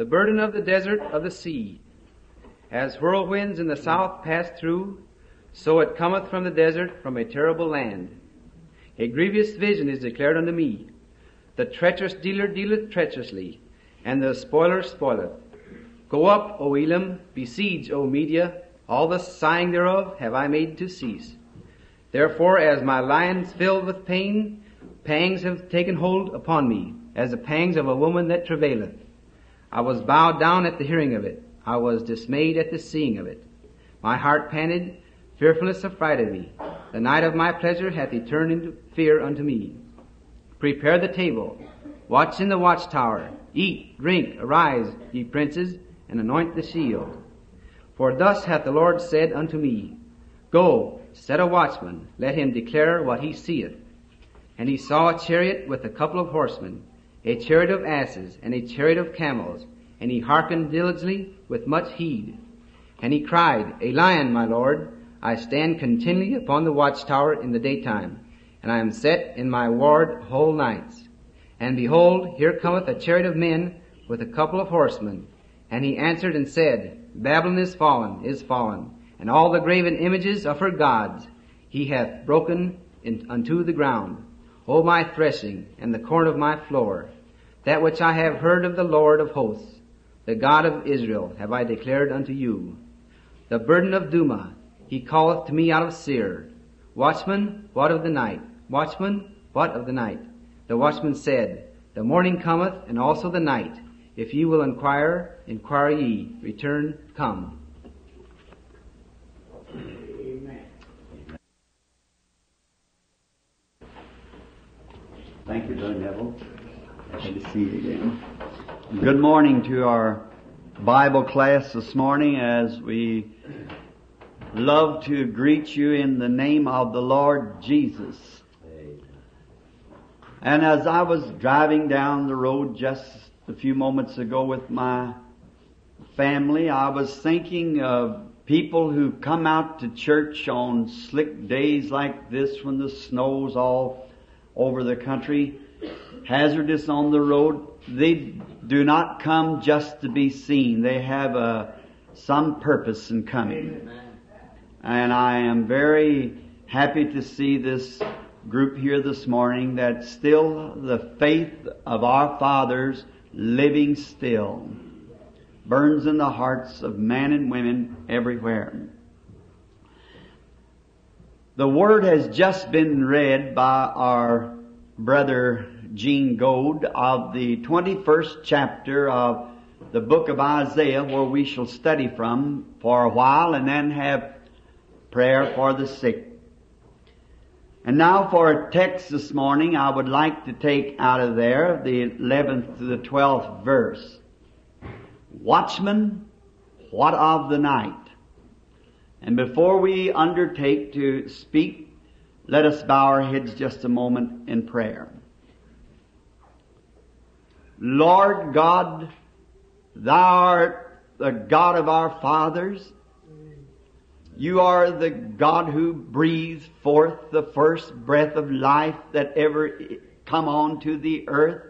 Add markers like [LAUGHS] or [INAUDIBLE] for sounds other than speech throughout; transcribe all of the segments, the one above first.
the burden of the desert of the sea. As whirlwinds in the south pass through, so it cometh from the desert from a terrible land. A grievous vision is declared unto me. The treacherous dealer dealeth treacherously, and the spoiler spoileth. Go up, O Elam, besiege, O Media, all the sighing thereof have I made to cease. Therefore, as my lions filled with pain, pangs have taken hold upon me, as the pangs of a woman that travaileth. I was bowed down at the hearing of it. I was dismayed at the seeing of it. My heart panted, fearfulness affrighted me. The night of my pleasure hath he turned into fear unto me. Prepare the table. Watch in the watchtower. Eat, drink, arise, ye princes, and anoint the shield. For thus hath the Lord said unto me, Go, set a watchman, let him declare what he seeth. And he saw a chariot with a couple of horsemen, a chariot of asses, and a chariot of camels, and he hearkened diligently with much heed. And he cried, A lion, my Lord, I stand continually upon the watchtower in the daytime, and I am set in my ward whole nights. And behold, here cometh a chariot of men with a couple of horsemen. And he answered and said, Babylon is fallen, is fallen, and all the graven images of her gods he hath broken in, unto the ground. O my threshing, and the corn of my floor, that which I have heard of the Lord of hosts, the God of Israel, have I declared unto you. The burden of Duma, he calleth to me out of Seir. Watchman, what of the night? Watchman, what of the night? The watchman said, The morning cometh, and also the night. If ye will inquire, inquire ye. Return, come. Thank you, Brother Neville. Happy to see you again. Good morning to our Bible class this morning as we love to greet you in the name of the Lord Jesus. And as I was driving down the road just a few moments ago with my family, I was thinking of people who come out to church on slick days like this when the snow's all over the country, hazardous on the road. They do not come just to be seen. They have a, some purpose in coming. And I am very happy to see this group here this morning that still the faith of our fathers living still burns in the hearts of men and women everywhere. The word has just been read by our brother Gene Goad of the 21st chapter of the book of Isaiah where we shall study from for a while and then have prayer for the sick. And now for a text this morning I would like to take out of there the 11th to the 12th verse. Watchman, what of the night? And before we undertake to speak, let us bow our heads just a moment in prayer. Lord God, Thou art the God of our fathers. You are the God who breathed forth the first breath of life that ever come onto the earth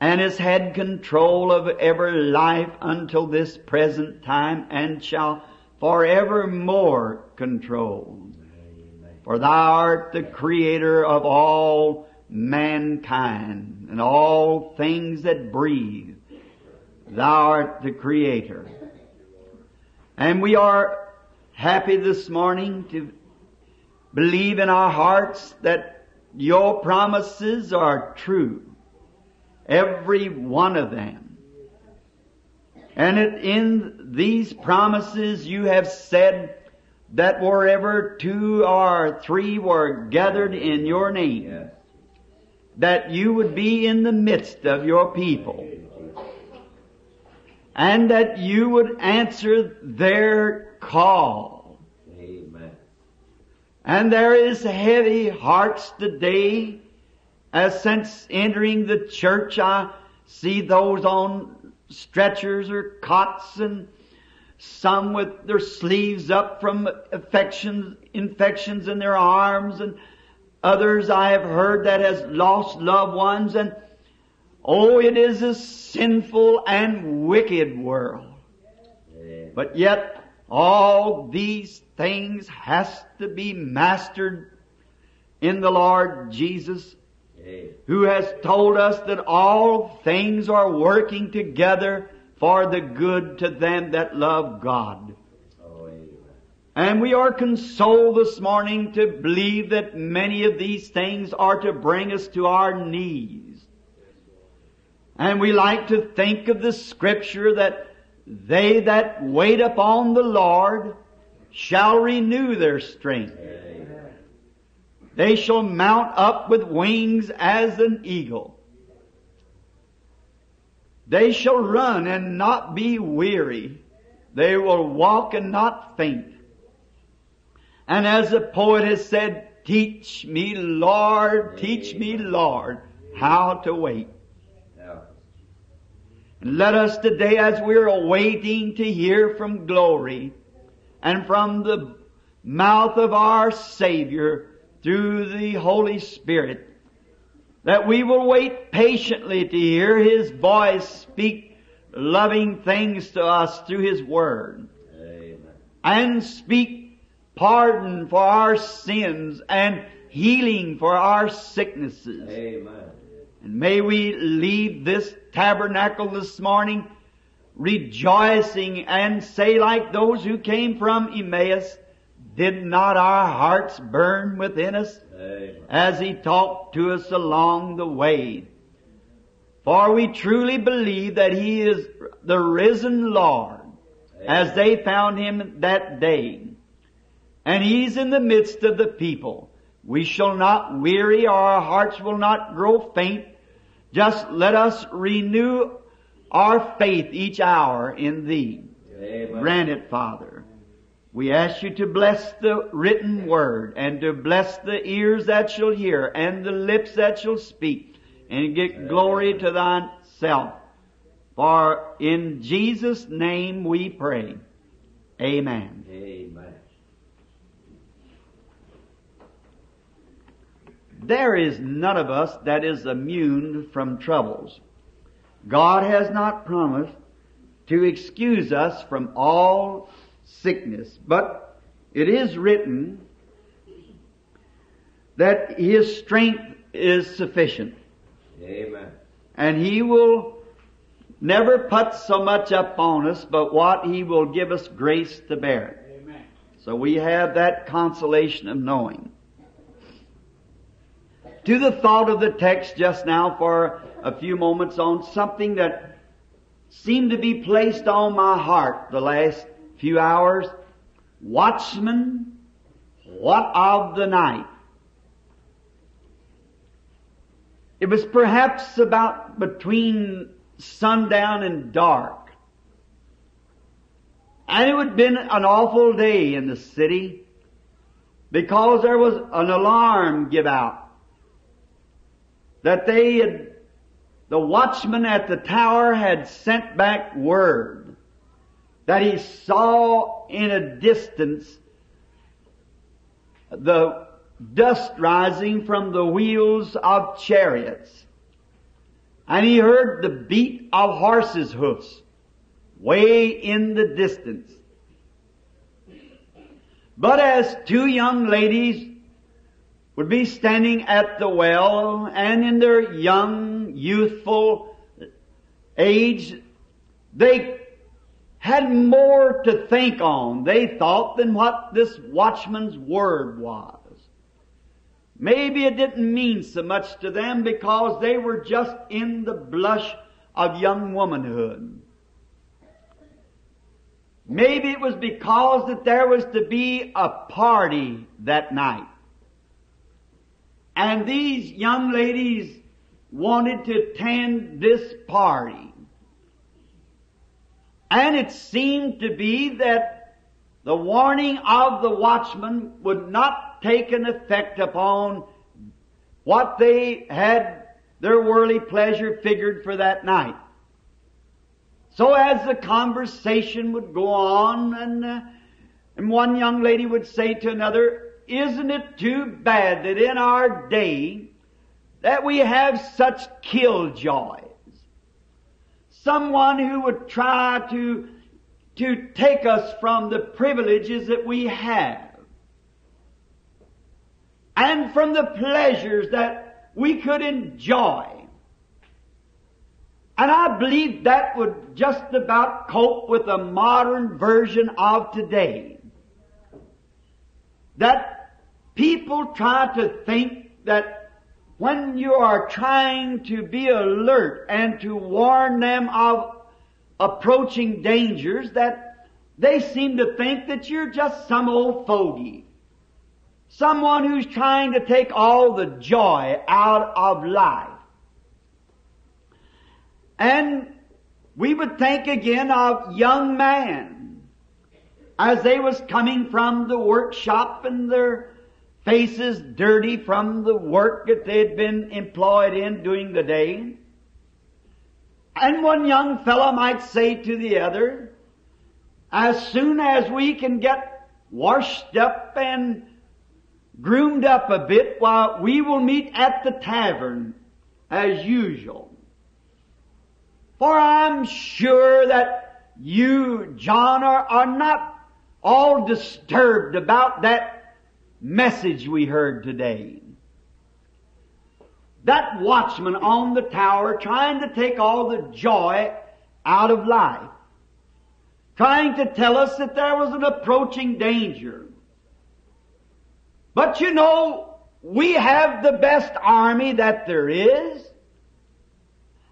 and has had control of every life until this present time and shall forevermore control. For thou art the creator of all mankind and all things that breathe. Thou art the creator. And we are happy this morning to believe in our hearts that your promises are true. Every one of them. And it, in these promises you have said that wherever two or three were gathered in your name, that you would be in the midst of your people. And that you would answer their call. Amen. And there is heavy hearts today as since entering the church I see those on stretchers or cots and some with their sleeves up from infections, infections in their arms and others I have heard that has lost loved ones and Oh, it is a sinful and wicked world. But yet, all these things has to be mastered in the Lord Jesus, who has told us that all things are working together for the good to them that love God. And we are consoled this morning to believe that many of these things are to bring us to our knees. And we like to think of the scripture that they that wait upon the Lord shall renew their strength. They shall mount up with wings as an eagle. They shall run and not be weary. They will walk and not faint. And as the poet has said, teach me, Lord, teach me, Lord, how to wait. And let us today, as we're awaiting to hear from glory and from the mouth of our Savior through the Holy Spirit, that we will wait patiently to hear His voice speak loving things to us through His Word. Amen. And speak pardon for our sins and healing for our sicknesses. Amen. And may we leave this tabernacle this morning rejoicing and say like those who came from Emmaus, did not our hearts burn within us Amen. as he talked to us along the way? For we truly believe that he is the risen Lord as they found him that day. And he's in the midst of the people. We shall not weary, our hearts will not grow faint. Just let us renew our faith each hour in thee. Amen. Grant it, Father. We ask you to bless the written word and to bless the ears that shall hear and the lips that shall speak and get glory to thyself. For in Jesus' name we pray. Amen. Amen. There is none of us that is immune from troubles. God has not promised to excuse us from all sickness, but it is written that His strength is sufficient Amen. and He will never put so much up on us, but what He will give us grace to bear it. So we have that consolation of knowing. To the thought of the text just now for a few moments on something that seemed to be placed on my heart the last few hours. Watchman, what of the night? It was perhaps about between sundown and dark. And it would have been an awful day in the city because there was an alarm give out that they had, the watchman at the tower had sent back word that he saw in a distance the dust rising from the wheels of chariots. And he heard the beat of horses' hoofs way in the distance. But as two young ladies would be standing at the well and in their young, youthful age, they had more to think on, they thought, than what this watchman's word was. Maybe it didn't mean so much to them because they were just in the blush of young womanhood. Maybe it was because that there was to be a party that night. And these young ladies wanted to attend this party. And it seemed to be that the warning of the watchman would not take an effect upon what they had their worldly pleasure figured for that night. So as the conversation would go on and, uh, and one young lady would say to another, isn't it too bad that in our day that we have such killjoy? Someone who would try to, to take us from the privileges that we have and from the pleasures that we could enjoy. And I believe that would just about cope with the modern version of today. That people try to think that when you are trying to be alert and to warn them of approaching dangers, that they seem to think that you're just some old fogey. Someone who's trying to take all the joy out of life. And we would think again of young man as they was coming from the workshop and their faces dirty from the work that they had been employed in during the day. And one young fellow might say to the other, as soon as we can get washed up and groomed up a bit, while we will meet at the tavern as usual. For I'm sure that you, John, are, are not all disturbed about that message we heard today. That watchman on the tower trying to take all the joy out of life. Trying to tell us that there was an approaching danger. But you know, we have the best army that there is.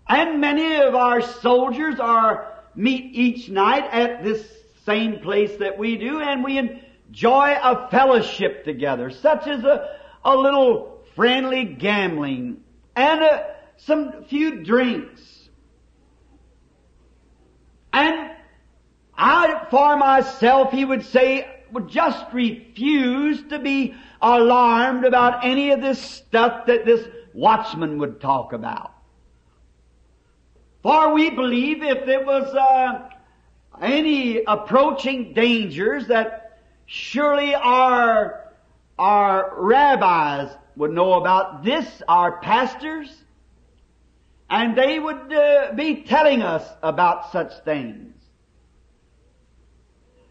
And many of our soldiers are meet each night at this same place that we do, and we enjoy of fellowship together, such as a, a little friendly gambling and a, some few drinks. And I, for myself, he would say, would just refuse to be alarmed about any of this stuff that this watchman would talk about. For we believe if there was uh, any approaching dangers that surely our, our rabbis would know about this, our pastors, and they would uh, be telling us about such things.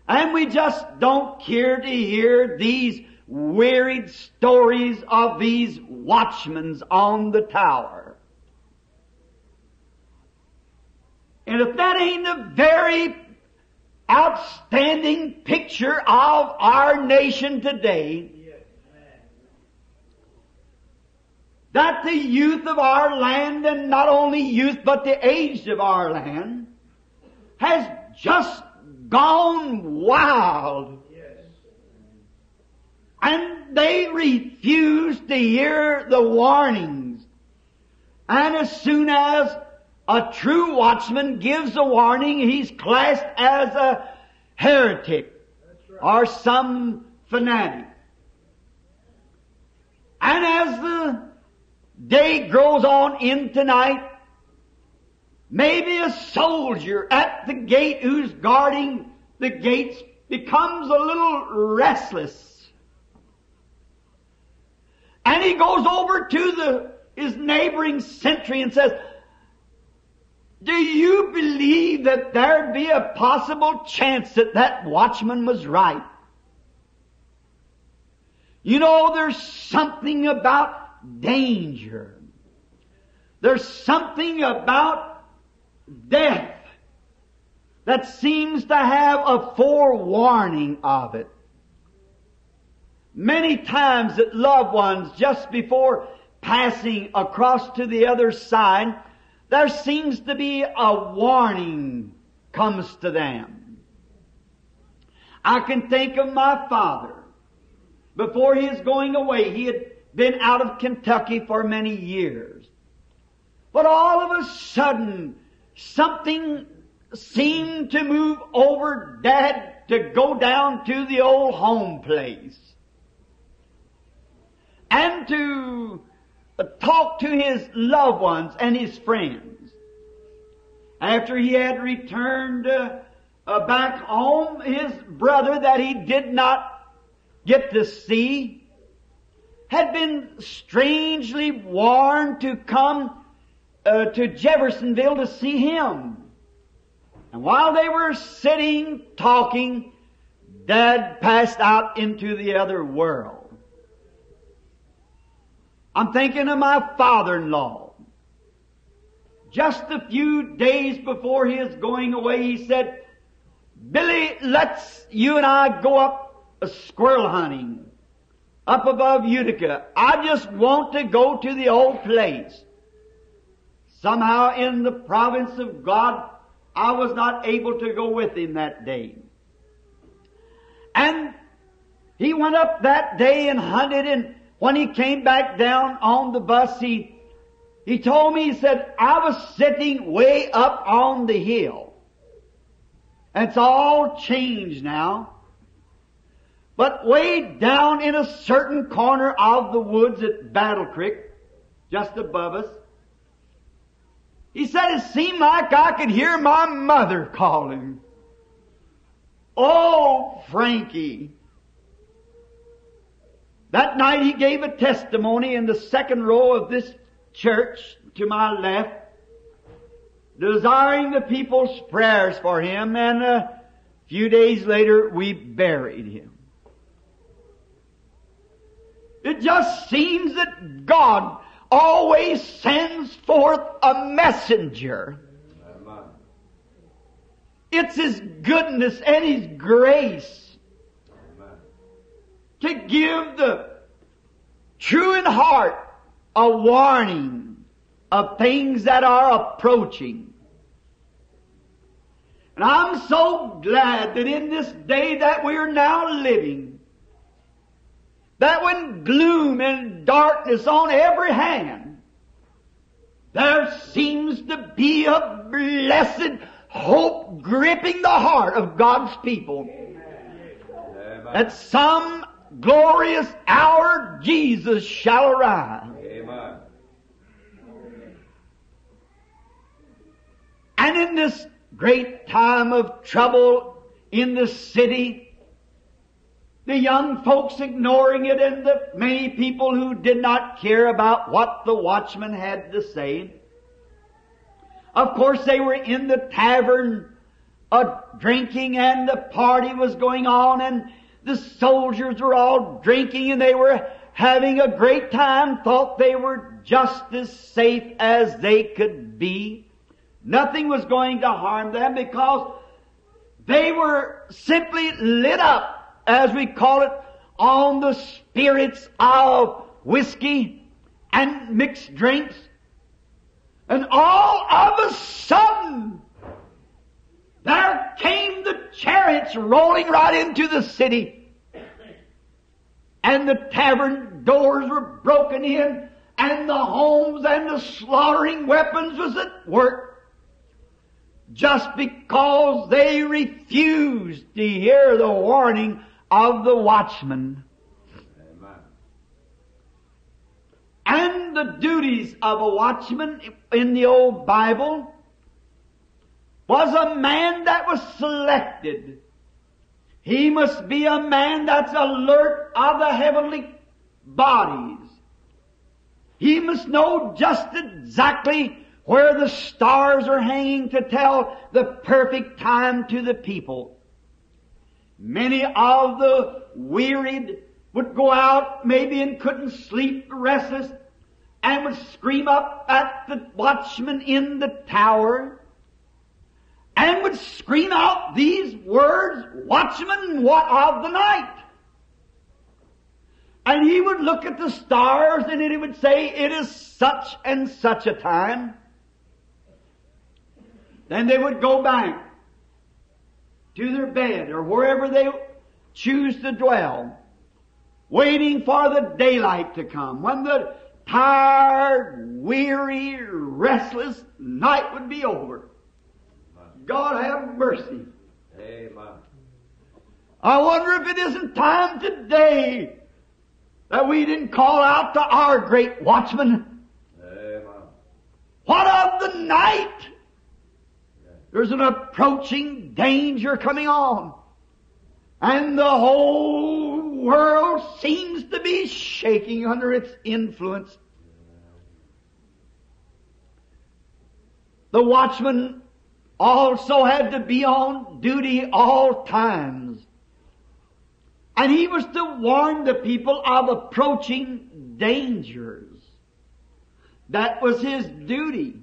And we just don't care to hear these wearied stories of these watchmen on the tower. And if that ain't the very outstanding picture of our nation today, that the youth of our land, and not only youth, but the aged of our land, has just gone wild. And they refuse to hear the warnings. And as soon as a true watchman gives a warning, he's classed as a heretic or some fanatic. And as the day grows on into night, maybe a soldier at the gate who's guarding the gates becomes a little restless. And he goes over to the, his neighboring sentry and says, do you believe that there'd be a possible chance that that watchman was right? You know, there's something about danger. There's something about death that seems to have a forewarning of it. Many times that loved ones just before passing across to the other side there seems to be a warning comes to them. I can think of my father. Before his going away, he had been out of Kentucky for many years. But all of a sudden, something seemed to move over Dad to go down to the old home place. And to talk to his loved ones and his friends. After he had returned uh, uh, back home, his brother that he did not get to see had been strangely warned to come uh, to Jeffersonville to see him. And while they were sitting, talking, Dad passed out into the other world. I'm thinking of my father-in-law. Just a few days before his going away, he said, Billy, let's you and I go up a squirrel hunting up above Utica. I just want to go to the old place. Somehow in the province of God, I was not able to go with him that day. And he went up that day and hunted and when he came back down on the bus, he, he told me, he said, I was sitting way up on the hill. And it's all changed now. But way down in a certain corner of the woods at Battle Creek, just above us, he said it seemed like I could hear my mother calling. Oh, Frankie. That night he gave a testimony in the second row of this church to my left, desiring the people's prayers for him, and a few days later we buried him. It just seems that God always sends forth a messenger. It's His goodness and His grace. To give the true in heart a warning of things that are approaching. And I'm so glad that in this day that we're now living, that when gloom and darkness on every hand, there seems to be a blessed hope gripping the heart of God's people. Amen. At some glorious hour Jesus shall arrive. Amen. And in this great time of trouble in the city, the young folks ignoring it and the many people who did not care about what the watchman had to say. Of course they were in the tavern uh, drinking and the party was going on and the soldiers were all drinking and they were having a great time, thought they were just as safe as they could be. Nothing was going to harm them because they were simply lit up, as we call it, on the spirits of whiskey and mixed drinks. And all of a sudden, there came the chariots rolling right into the city. And the tavern doors were broken in, and the homes and the slaughtering weapons was at work. Just because they refused to hear the warning of the watchman. And the duties of a watchman in the old Bible was a man that was selected. He must be a man that's alert of the heavenly bodies. He must know just exactly where the stars are hanging to tell the perfect time to the people. Many of the wearied would go out maybe and couldn't sleep, restless, and would scream up at the watchman in the tower and would scream out these words, Watchman, what of the night? And he would look at the stars and he would say, It is such and such a time. Then they would go back to their bed or wherever they choose to dwell, waiting for the daylight to come, when the tired, weary, restless night would be over. God have mercy. Amen. I wonder if it isn't time today that we didn't call out to our great watchman. Amen. What of the night? There's an approaching danger coming on. And the whole world seems to be shaking under its influence. The watchman also had to be on duty all times. And he was to warn the people of approaching dangers. That was his duty.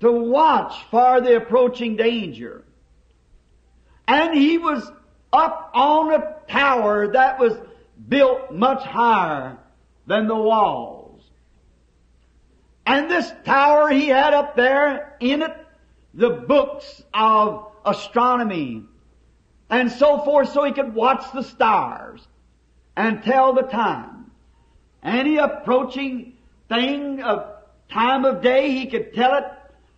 To watch for the approaching danger. And he was up on a tower that was built much higher than the walls. And this tower he had up there, in it, the books of astronomy and so forth so he could watch the stars and tell the time. Any approaching thing of time of day, he could tell it.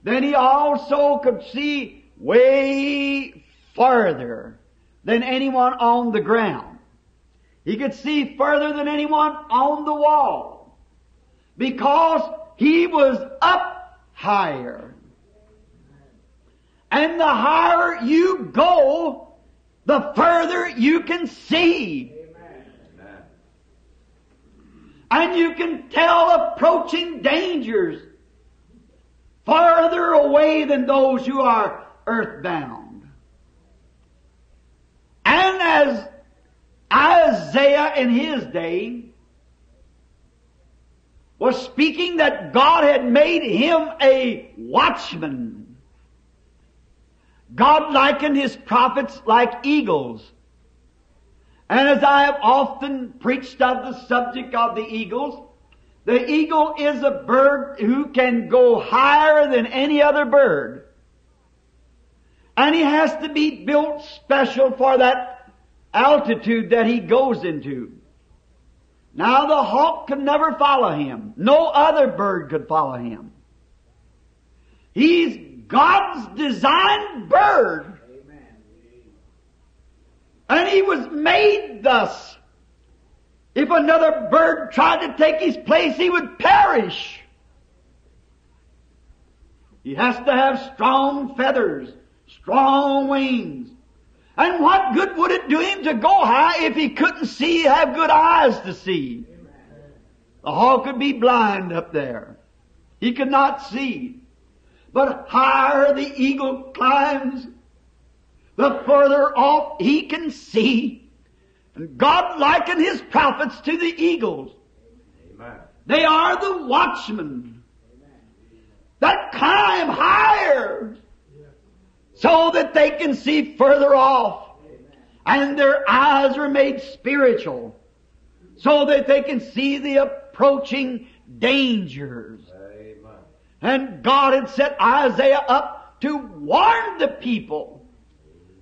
Then he also could see way further than anyone on the ground. He could see further than anyone on the wall. Because he was up higher. And the higher you go, the further you can see. Amen. And you can tell approaching dangers farther away than those who are earthbound. And as Isaiah in his day was speaking that God had made him a watchman. God likened his prophets like eagles. And as I have often preached of the subject of the eagles, the eagle is a bird who can go higher than any other bird. And he has to be built special for that altitude that he goes into. Now the hawk could never follow him. No other bird could follow him. He's God's designed bird. And he was made thus. If another bird tried to take his place, he would perish. He has to have strong feathers, strong wings. And what good would it do him to go high if he couldn't see, have good eyes to see? The hawk could be blind up there. He could not see. But higher the eagle climbs, the further off he can see. And God likened his prophets to the eagles. Amen. They are the watchmen that climb higher so that they can see further off. And their eyes are made spiritual so that they can see the approaching dangers. And God had set Isaiah up to warn the people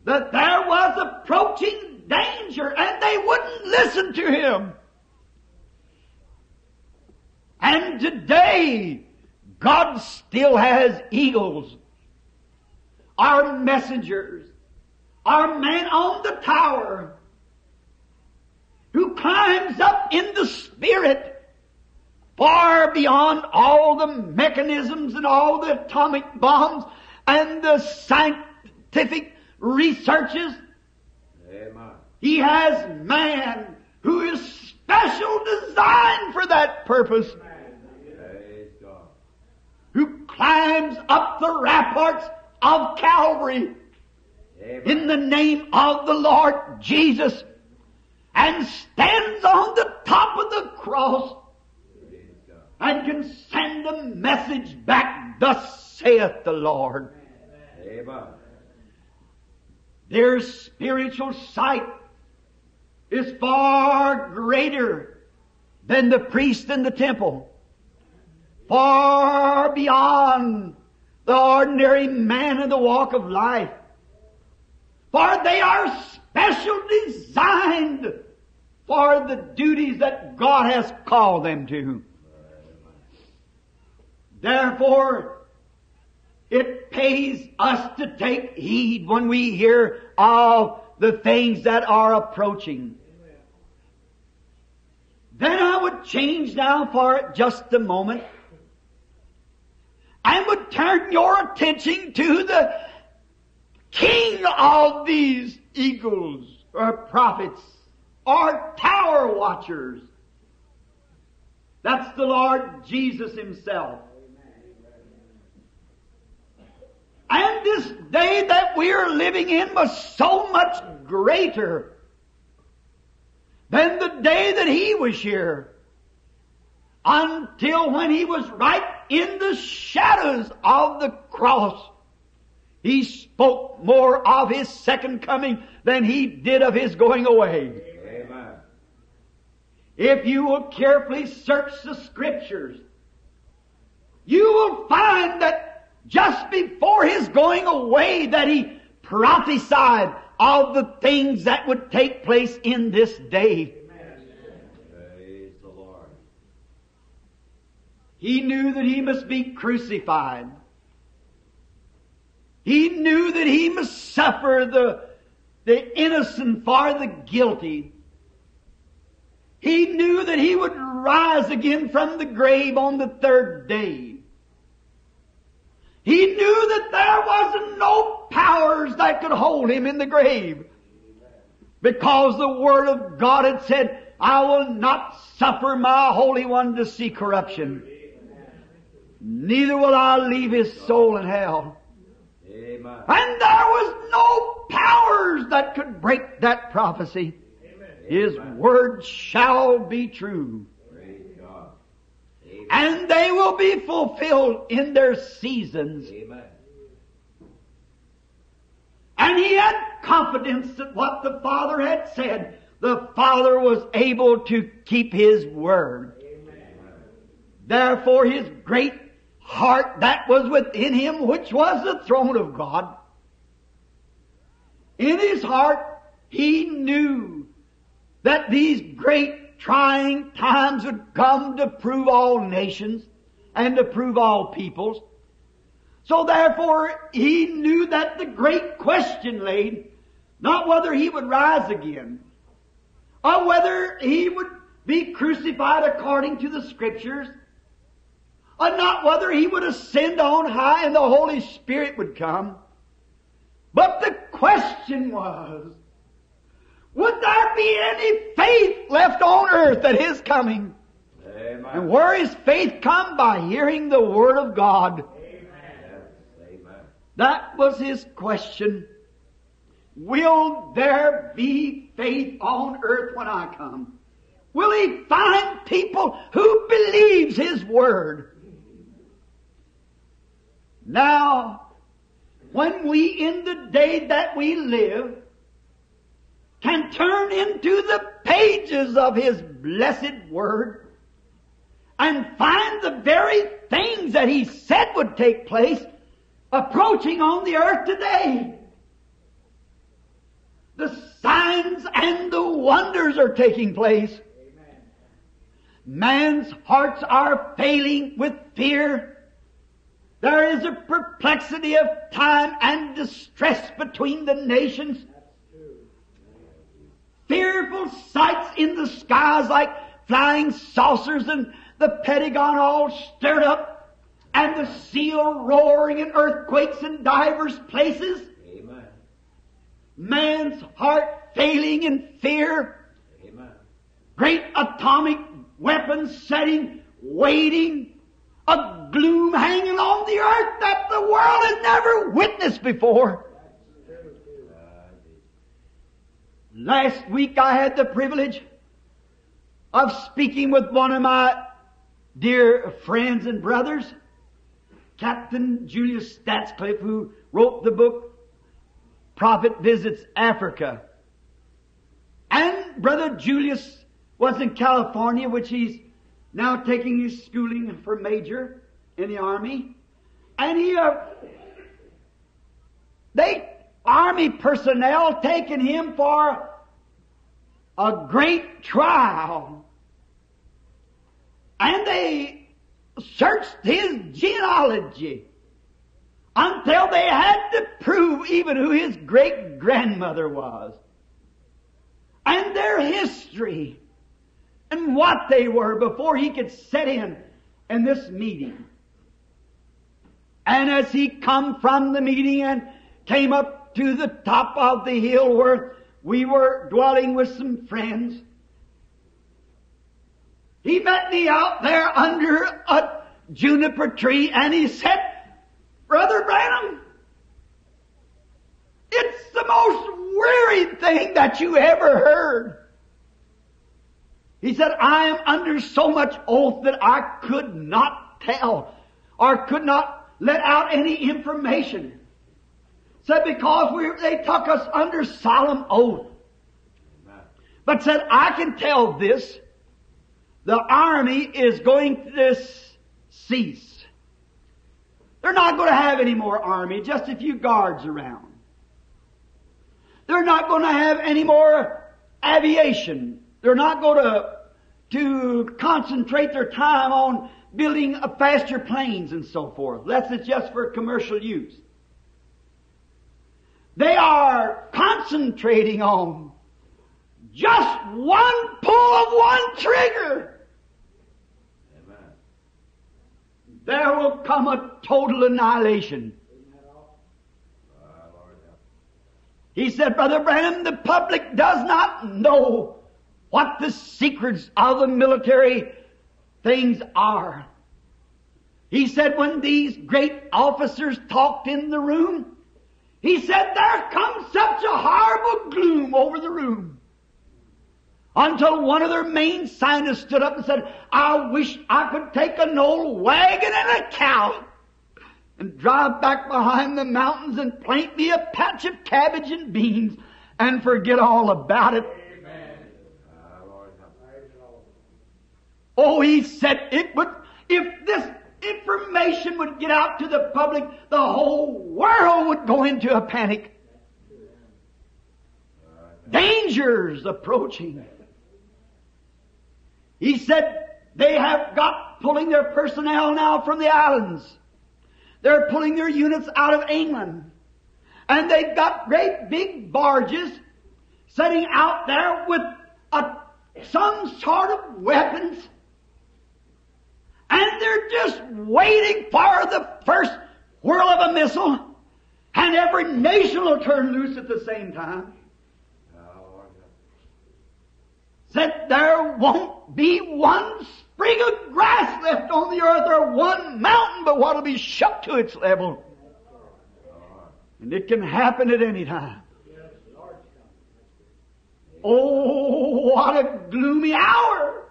that there was approaching danger and they wouldn't listen to him. And today, God still has eagles, our messengers, our man on the tower, who climbs up in the spirit far beyond all the mechanisms and all the atomic bombs and the scientific researches. Amen. He has man who is special designed for that purpose, who climbs up the ramparts of Calvary Amen. in the name of the Lord Jesus and stands on the top of the cross. And can send a message back, thus saith the Lord. Amen. Their spiritual sight is far greater than the priest in the temple. Far beyond the ordinary man in the walk of life. For they are special designed for the duties that God has called them to. Therefore, it pays us to take heed when we hear of the things that are approaching. Then I would change now for just a moment and would turn your attention to the king of these eagles or prophets or tower watchers. That's the Lord Jesus Himself. And this day that we are living in was so much greater than the day that he was here. Until when he was right in the shadows of the cross, he spoke more of his second coming than he did of his going away. Amen. If you will carefully search the scriptures, you will find that just before his going away that he prophesied of the things that would take place in this day. Praise the Lord. He knew that he must be crucified. He knew that he must suffer the, the innocent for the guilty. He knew that he would rise again from the grave on the third day. He knew that there wasn't no powers that could hold him in the grave. Because the Word of God had said, I will not suffer my Holy One to see corruption. Neither will I leave his soul in hell. Amen. And there was no powers that could break that prophecy. His word shall be true. Amen. And they will be fulfilled in their seasons. Amen. And he had confidence that what the Father had said, the Father was able to keep his word. Therefore his great heart that was within him, which was the throne of God, in his heart he knew that these great trying times would come to prove all nations and to prove all peoples. So therefore, he knew that the great question laid, not whether he would rise again, or whether he would be crucified according to the scriptures, or not whether he would ascend on high and the Holy Spirit would come. But the question was, would there be any faith left on earth at his coming? And where is faith come? By hearing the Word of God. Amen. That was his question. Will there be faith on earth when I come? Will he find people who believes his word? Now, when we in the day that we live can turn into the pages of his blessed word and find the very things that he said would take place approaching on the earth today. The signs and the wonders are taking place. Man's hearts are failing with fear. There is a perplexity of time and distress between the nations. Fearful sights in the skies like flying saucers and the Pentagon all stirred up and the seal roaring and earthquakes in divers places. Amen. Man's heart failing in fear. Amen. Great atomic weapons setting, waiting, a gloom hanging on the earth that the world has never witnessed before. Last week I had the privilege of speaking with one of my dear friends and brothers, Captain Julius Stadsklev, who wrote the book Prophet Visits Africa. And Brother Julius was in California, which he's now taking his schooling for major in the army. And he, uh, army personnel taking him for a great trial. And they searched his genealogy until they had to prove even who his great grandmother was. And their history and what they were before he could set in in this meeting. And as he come from the meeting and came up to the top of the hill where we were dwelling with some friends, he met me out there under a juniper tree and he said, Brother Branham, it's the most weary thing that you ever heard. He said, I am under so much oath that I could not tell or could not let out any information. Said because we, they took us under solemn oath. But said, I can tell this. The army is going to this cease. They're not going to have any more army, just a few guards around. They're not going to have any more aviation. They're not going to, to concentrate their time on building faster planes and so forth. That's just for commercial use. They are concentrating on just one pull of one trigger. Amen. There will come a total annihilation. He said, Brother Branham, the public does not know what the secrets of the military things are. He said when these great officers talked in the room, he said there comes such a horrible gloom over the room. Until one of their main scientists stood up and said, I wish I could take an old wagon and a cow and drive back behind the mountains and plant me a patch of cabbage and beans and forget all about it. Help. Oh, he said it would, if this information would get out to the public, the whole world would go into a panic. Dangers approaching. He said they have got pulling their personnel now from the islands. They're pulling their units out of England. And they've got great big barges setting out there with a, some sort of weapons. And they're just waiting for the first whirl of a missile. And every nation will turn loose at the same time. Said there won't be one sprig of grass left on the earth or one mountain but what'll be shut to its level. And it can happen at any time. Oh, what a gloomy hour.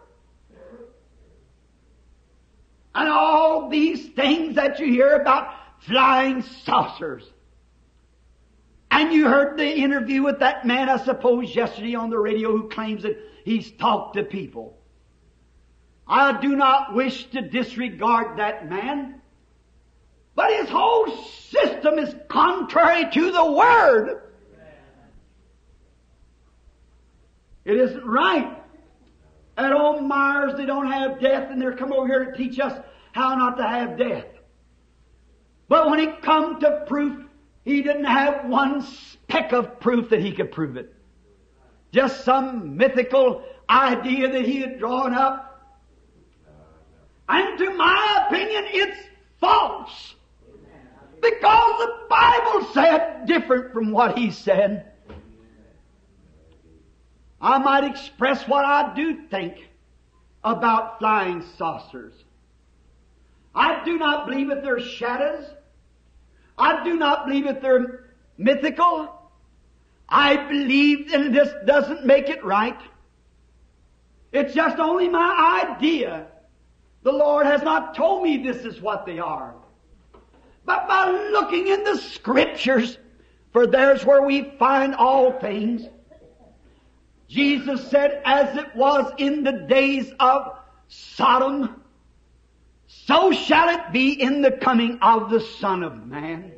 And all these things that you hear about flying saucers. And you heard the interview with that man, I suppose, yesterday on the radio who claims that he's talked to people. I do not wish to disregard that man, but his whole system is contrary to the Word. It isn't right. At old Myers, they don't have death, and they're come over here to teach us how not to have death. But when it come to proof, he didn't have one speck of proof that he could prove it. Just some mythical idea that he had drawn up. And to my opinion, it's false. Because the Bible said different from what he said. I might express what I do think about flying saucers. I do not believe that they're shadows. I do not believe that they're mythical. I believe, and this doesn't make it right. It's just only my idea. The Lord has not told me this is what they are. But by looking in the scriptures, for there's where we find all things. Jesus said, as it was in the days of Sodom, so shall it be in the coming of the Son of Man.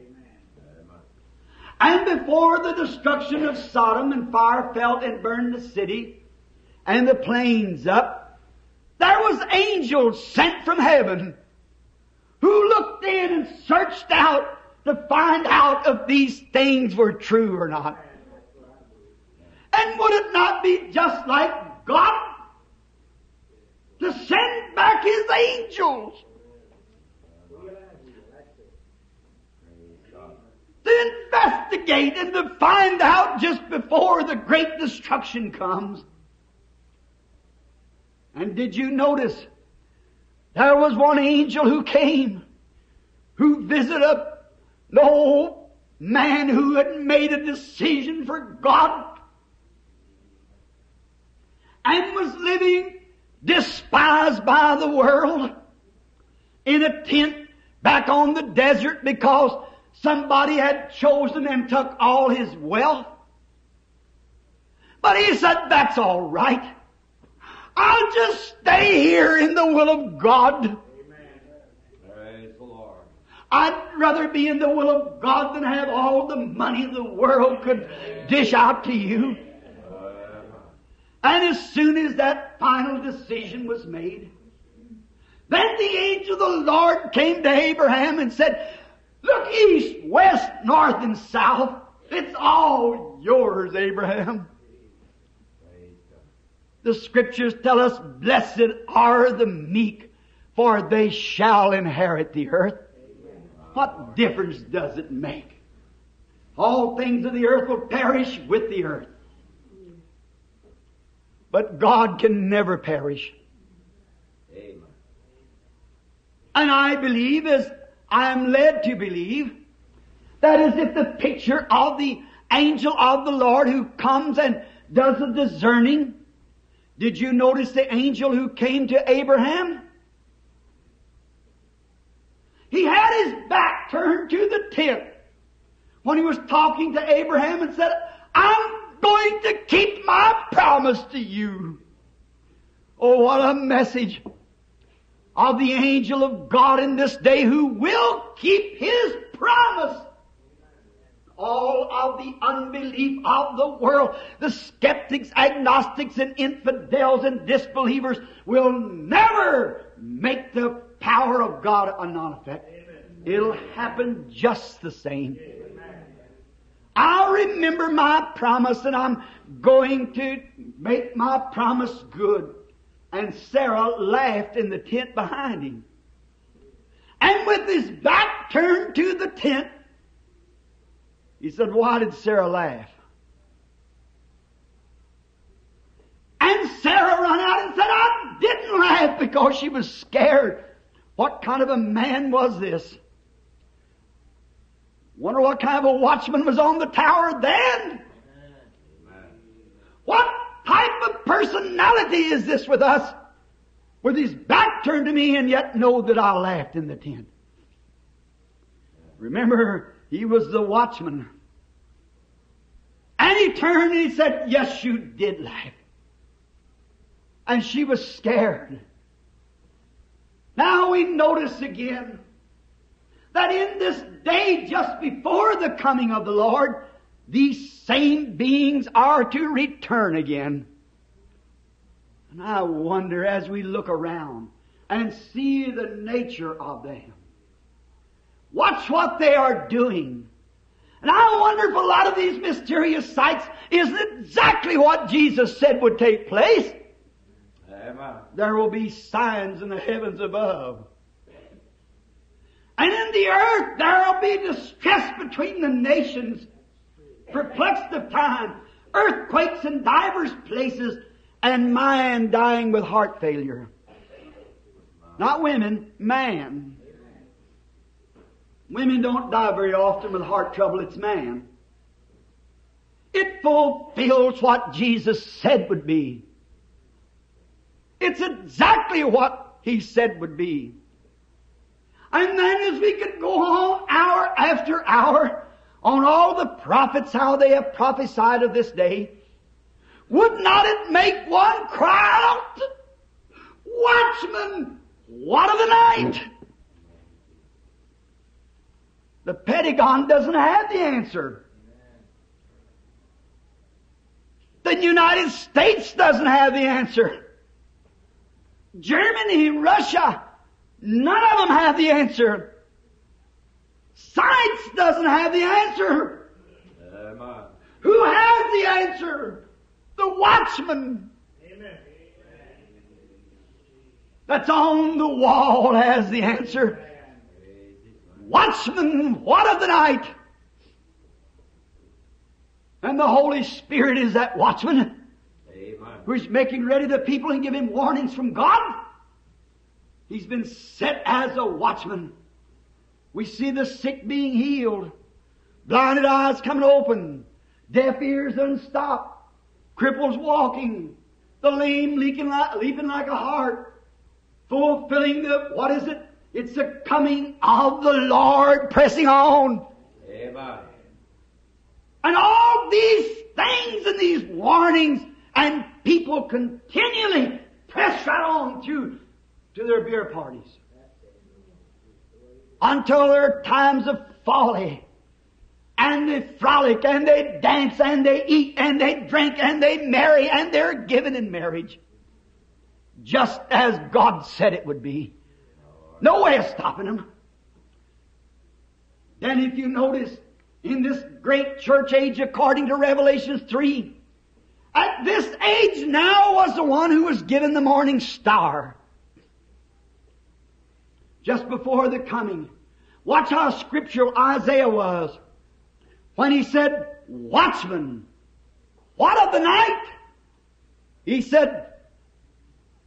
And before the destruction of Sodom and fire fell and burned the city and the plains up, there was angels sent from heaven who looked in and searched out to find out if these things were true or not. And would it not be just like God to send back His angels to investigate and to find out just before the great destruction comes? And did you notice there was one angel who came who visited no man who had made a decision for God and was living despised by the world in a tent back on the desert because somebody had chosen and took all his wealth. But he said, that's all right. I'll just stay here in the will of God. Praise the Lord. I'd rather be in the will of God than have all the money the world could dish out to you. And as soon as that final decision was made, then the angel of the Lord came to Abraham and said, Look east, west, north, and south. It's all yours, Abraham. The scriptures tell us, Blessed are the meek, for they shall inherit the earth. What difference does it make? All things of the earth will perish with the earth. But God can never perish. Amen. And I believe, as I am led to believe, that is if the picture of the angel of the Lord who comes and does the discerning. Did you notice the angel who came to Abraham? He had his back turned to the tent when he was talking to Abraham and said, I'm going to keep my promise to you. Oh, what a message of the angel of God in this day who will keep his promise. All of the unbelief of the world, the skeptics, agnostics, and infidels and disbelievers will never make the power of God a non-effect. It'll happen just the same. I'll remember my promise and I'm going to make my promise good. And Sarah laughed in the tent behind him. And with his back turned to the tent, he said, why did Sarah laugh? And Sarah ran out and said, I didn't laugh because she was scared. What kind of a man was this? Wonder what kind of a watchman was on the tower then? What type of personality is this with us? With his back turned to me and yet know that I laughed in the tent. Remember, he was the watchman. And he turned and he said, yes, you did laugh. And she was scared. Now we notice again that in this day just before the coming of the Lord, these same beings are to return again. And I wonder as we look around and see the nature of them. Watch what they are doing. And I wonder if a lot of these mysterious sights is exactly what Jesus said would take place. Amen. There will be signs in the heavens above. And in the earth there will be distress between the nations, perplexed of time, earthquakes in divers places, and man dying with heart failure. Not women, man. Women don't die very often with heart trouble, it's man. It fulfills what Jesus said would be. It's exactly what He said would be. And then as we could go on hour after hour on all the prophets, how they have prophesied of this day, would not it make one cry out, Watchman, what of the night? The Pentagon doesn't have the answer. The United States doesn't have the answer. Germany, Russia, none of them have the answer. Science doesn't have the answer. Amen. Who has the answer? The watchman. Amen. That's on the wall has the answer. Watchman, what of the night? And the Holy Spirit is that watchman Amen. who's making ready the people and giving warnings from God. He's been set as a watchman. We see the sick being healed, blinded eyes coming open, deaf ears unstopped, cripples walking, the lame leaping like, leaping like a hart, fulfilling the, what is it? It's the coming of the Lord pressing on. Amen. And all these things and these warnings and people continually press right on through to their beer parties. Until there are times of folly. And they frolic and they dance and they eat and they drink and they marry and they're given in marriage. Just as God said it would be. No way of stopping them. Then if you notice, in this great church age according to Revelations 3, at this age now was the one who was given the morning star. Just before the coming. Watch how scriptural Isaiah was. When he said, watchman, what of the night? He said,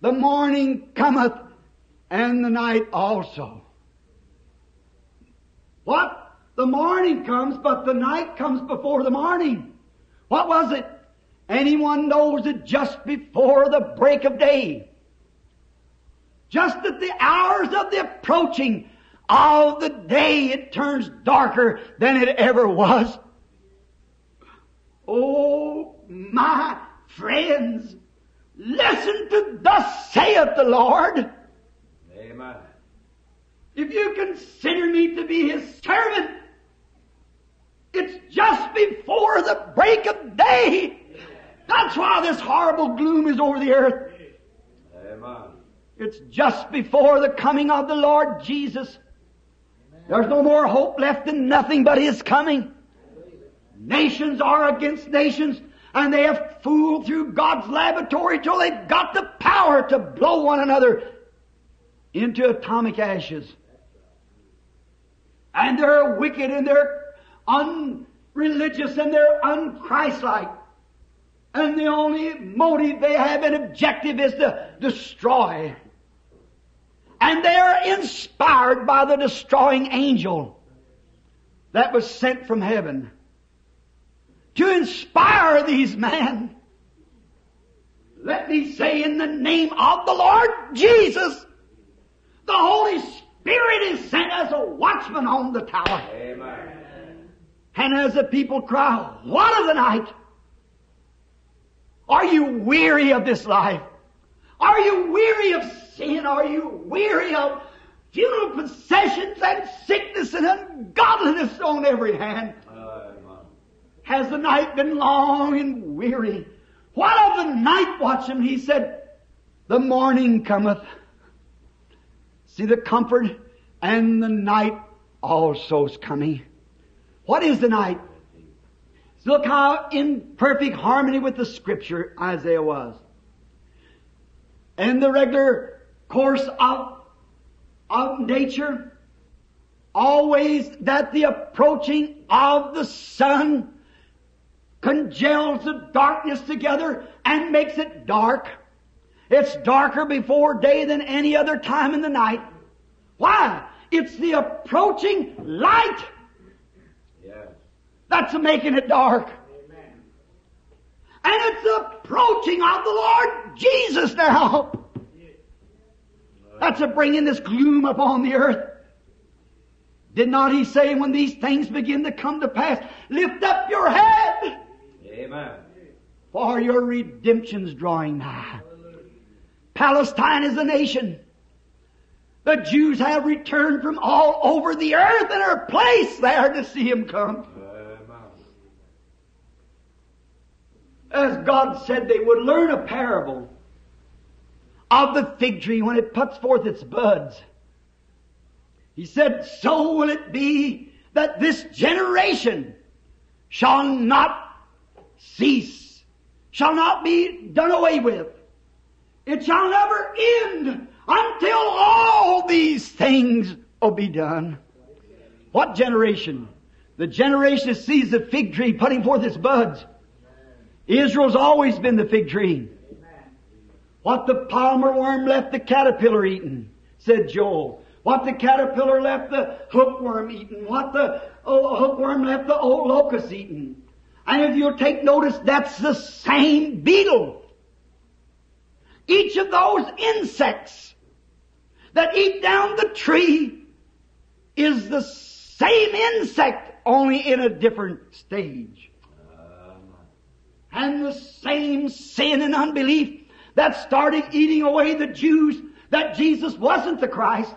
the morning cometh and the night also. What? The morning comes, but the night comes before the morning. What was it? Anyone knows it just before the break of day. Just at the hours of the approaching of the day, it turns darker than it ever was. Oh, my friends, listen to thus saith the Lord. Amen. If you consider me to be his servant, it's just before the break of day. That's why this horrible gloom is over the earth. Amen. It's just before the coming of the Lord Jesus. There's no more hope left in nothing but His coming. Nations are against nations, and they have fooled through God's laboratory till they've got the power to blow one another into atomic ashes. And they're wicked and they're unreligious and they're unchristlike. And the only motive they have and objective is to destroy. And they are inspired by the destroying angel that was sent from heaven to inspire these men. Let me say in the name of the Lord Jesus, the Holy Spirit is sent as a watchman on the tower. Amen. And as the people cry, what of the night? Are you weary of this life? Are you weary of sin? Are you weary of funeral processions and sickness and ungodliness on every hand? Uh, Amen. Has the night been long and weary? What of the night watchman? He said, the morning cometh. See the comfort and the night also is coming. What is the night? Look how in perfect harmony with the scripture Isaiah was. In the regular course of, of nature, always that the approaching of the sun congeals the darkness together and makes it dark. It's darker before day than any other time in the night. Why? It's the approaching light Yes. that's making it dark. And it's approaching of the Lord Jesus now. That's a bringing this gloom upon the earth. Did not he say when these things begin to come to pass, lift up your head, Amen. for your redemption's drawing nigh. Palestine is a nation. The Jews have returned from all over the earth and are placed there to see him come. Amen. As God said they would learn a parable of the fig tree when it puts forth its buds. He said, so will it be that this generation shall not cease, shall not be done away with. It shall never end until all these things will be done. What generation? The generation that sees the fig tree putting forth its buds. Israel's always been the fig tree. What the palmer worm left the caterpillar eating, said Joel. What the caterpillar left the hookworm eating. What the oh, hookworm left the old locust eating. And if you'll take notice, that's the same beetle. Each of those insects that eat down the tree is the same insect, only in a different stage. And the same sin and unbelief that started eating away the Jews that Jesus wasn't the Christ,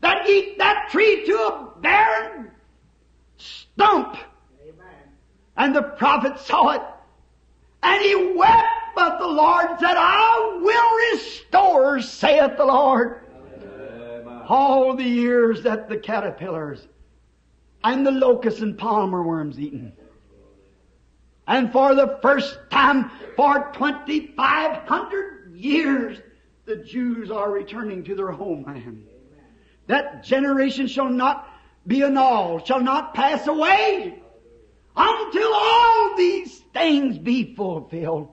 that eat that tree to a barren stump. And the prophet saw it, and he wept, but the Lord said, I will restore, saith the Lord, all the years that the caterpillars and the locusts and palmer worms eaten. And for the first time for 2,500 years, the Jews are returning to their homeland. That generation shall not be annulled, shall not pass away until all these things be fulfilled.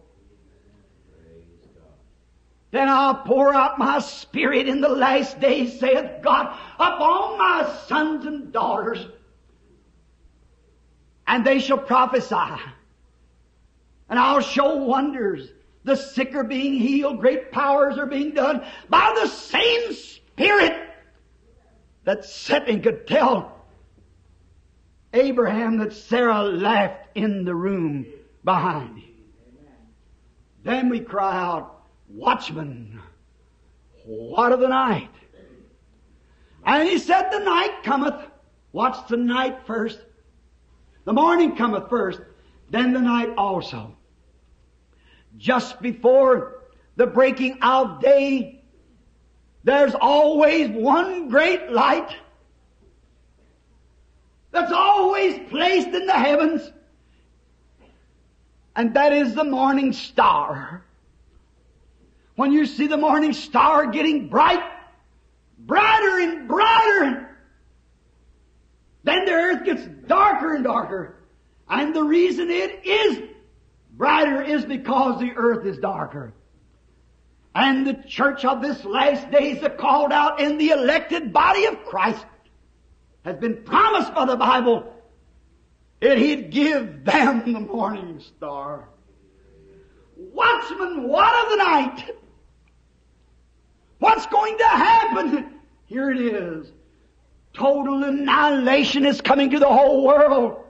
Then I'll pour out my spirit in the last days, saith God, upon my sons and daughters, and they shall prophesy. And I'll show wonders. The sick are being healed. Great powers are being done by the same Spirit that set and could tell Abraham that Sarah laughed in the room behind him. Then we cry out, Watchman, what of the night? And he said, The night cometh. Watch the night first. The morning cometh first, then the night also. Just before the breaking out day, there's always one great light that's always placed in the heavens, and that is the morning star. When you see the morning star getting bright, brighter and brighter, then the earth gets darker and darker. And the reason it is brighter is because the earth is darker. And the church of this last days, the called out in the elected body of Christ, has been promised by the Bible that He'd give them the morning star. Watchman, what of the night? What's going to happen? Here it is. Total annihilation is coming to the whole world.